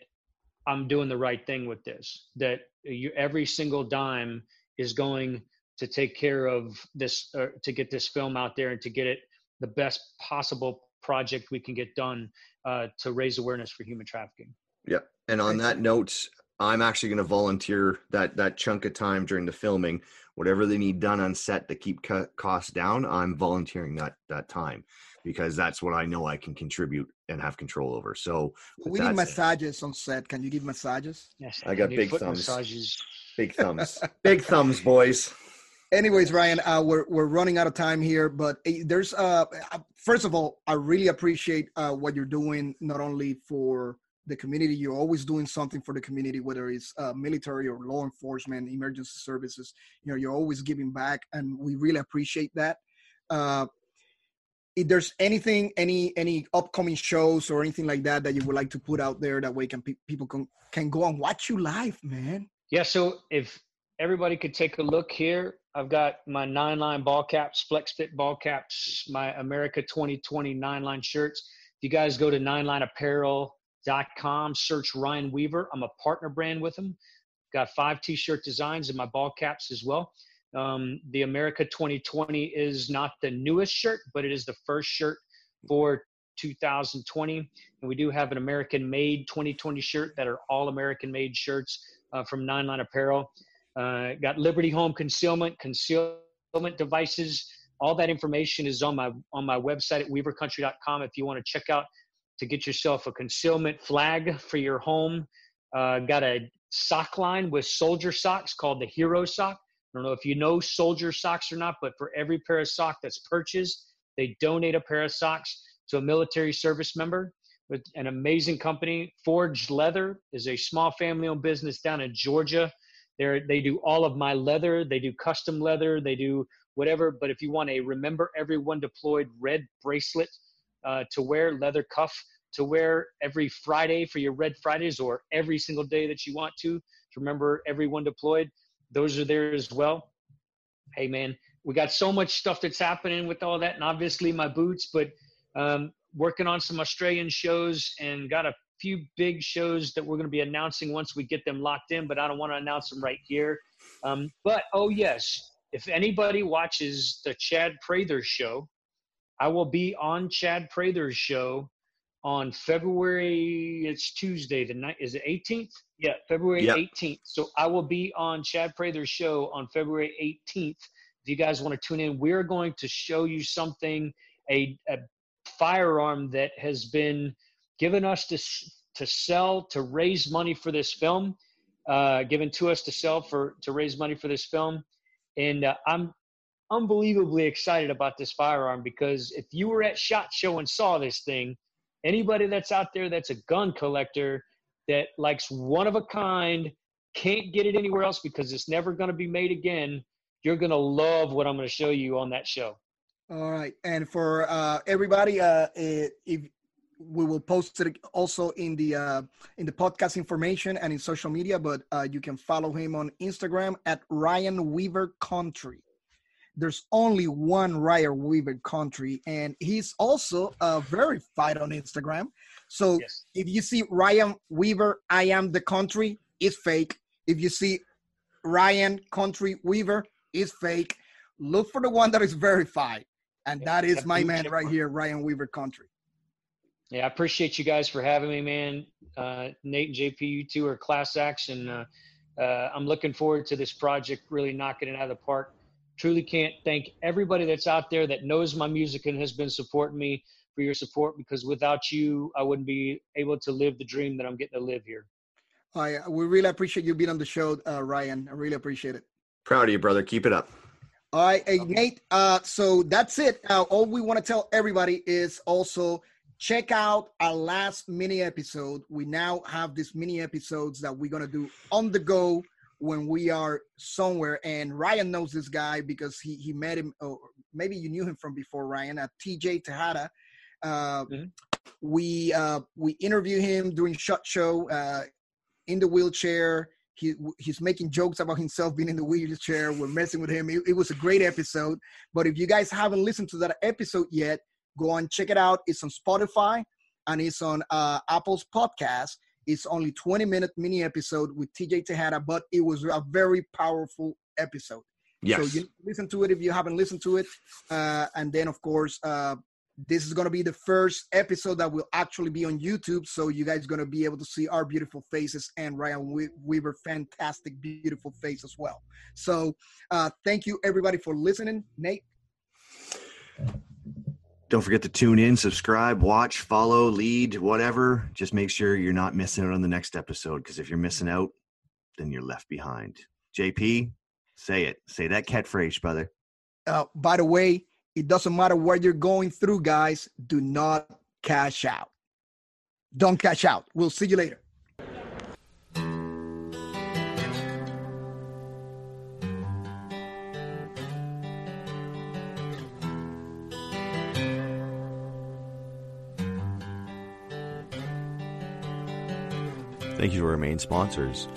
I'm doing the right thing with this. That you, every single dime is going to take care of this, uh, to get this film out there and to get it the best possible project we can get done uh, to raise awareness for human trafficking. Yeah. And on that note, I'm actually going to volunteer that that chunk of time during the filming, whatever they need done on set to keep co- costs down. I'm volunteering that that time because that's what I know I can contribute and have control over. So We need massages on set. Can you give massages? Yes, I got big thumbs. Massages. big thumbs, [laughs] big thumbs, boys. Anyways, Ryan, uh, we're we're running out of time here, but uh, there's uh, uh, first of all, I really appreciate uh, what you're doing, not only for the community. You're always doing something for the community, whether it's uh, military or law enforcement, emergency services. You know, you're always giving back, and we really appreciate that. Uh, if there's anything, any any upcoming shows or anything like that that you would like to put out there, that way can pe- people can can go and watch you live, man. Yeah, so if everybody could take a look here, I've got my nine line ball caps, flex fit ball caps, my America 2020 nine line shirts. If you guys go to ninelineapparel.com, search Ryan Weaver. I'm a partner brand with him. Got five t shirt designs and my ball caps as well. Um, the America 2020 is not the newest shirt, but it is the first shirt for 2020. And we do have an American made 2020 shirt that are all American made shirts uh, from Nine Line Apparel. Uh, got Liberty Home Concealment, concealment devices. All that information is on my on my website at weavercountry.com if you want to check out to get yourself a concealment flag for your home. Uh, got a sock line with soldier socks called the Hero Sock. I don't know if you know soldier socks or not, but for every pair of sock that's purchased, they donate a pair of socks to a military service member. with an amazing company. Forged Leather is a small family-owned business down in Georgia. They they do all of my leather. They do custom leather. They do whatever. But if you want a remember everyone deployed red bracelet uh, to wear, leather cuff to wear every Friday for your Red Fridays or every single day that you want to to remember everyone deployed, those are there as well. Hey man, we got so much stuff that's happening with all that, and obviously my boots, but um, working on some Australian shows and got a few big shows that we're going to be announcing once we get them locked in, but I don't want to announce them right here. Um, but oh yes, if anybody watches the Chad Prather show, I will be on Chad Prather's show on February. It's Tuesday. The night is it 18th? Yeah, February Yep. 18th. So I will be on Chad Prather's show on February 18th. If you guys want to tune in, we're going to show you something a, a firearm that has been given us to to sell to raise money for this film, uh, given to us to sell for to raise money for this film, and uh, I'm unbelievably excited about this firearm because if you were at Shot Show and saw this thing, anybody that's out there that's a gun collector that likes one of a kind, can't get it anywhere else because it's never going to be made again. You're going to love what I'm going to show you on that show. All right, and for uh, everybody, uh, eh, if we will post it also in the uh, in the podcast information and in social media, but uh, you can follow him on Instagram at Ryan Weaver Country. There's only one Ryan Weaver Country, and he's also uh, verified on Instagram. So Yes. if you see Ryan Weaver, I am the country, it's fake. If you see Ryan Country Weaver, it's fake. Look for the one that is verified. And Yeah, that is my man right here, Ryan Weaver Country. Yeah, I appreciate you guys for having me, man. Uh, Nate and JP, you two are class acts, and uh, uh, I'm looking forward to this project really knocking it out of the park. Truly can't thank everybody that's out there that knows my music and has been supporting me for your support because without you, I wouldn't be able to live the dream that I'm getting to live here. I, we really appreciate you being on the show, uh, Ryan. I really appreciate it. Proud of you, brother. Keep it up. All right, hey, Nate. Uh, so that's it. Now, all we want to tell everybody is also check out our last mini episode. We now have these mini episodes that we're gonna do on the go when we are somewhere. And Ryan knows this guy because he he met him, or maybe you knew him from before, Ryan, at TJ Tejada. Uh, Mhm. We uh, we interview him during Shot Show uh, in the wheelchair. He, he's making jokes about himself being in the wheelchair. We're messing with him. It, it was a great episode. But if you guys haven't listened to that episode yet, go on check it out. It's on Spotify and it's on uh, Apple's podcast. It's only 20 minute mini episode with TJ Tejada, but it was a very powerful episode. Yes. So you listen to it if you haven't listened to it. Uh, and then, of course, uh, this is going to be the first episode that will actually be on YouTube. So you guys going to be able to see our beautiful faces and Ryan We- Weaver, fantastic, beautiful face as well. So uh, thank you, everybody, for listening. Nate, Don't forget to tune in, subscribe, watch, follow, lead, whatever. Just make sure you're not missing out on the next episode because if you're missing out, then you're left behind. JP, say it. Say that catchphrase, brother. uh, by the way, it doesn't matter what you're going through, guys. Do not cash out. Don't cash out. We'll see you later. Thank you to our main sponsors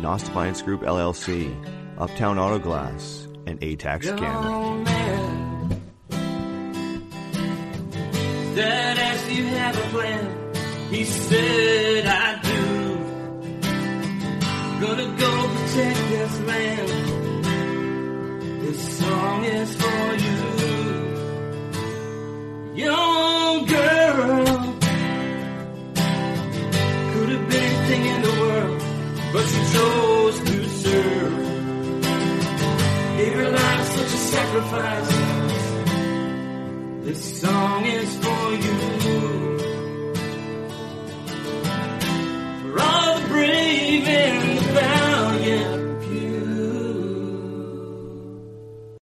Nos Defiance Group LLC, Uptown Auto Glass, and A-TACS Canada. Young man. Dad asked you have a plan. He said I do. Gonna go protect this land. This song is for you. Young but she chose to serve. Gave her life such a sacrifice. This song is for you.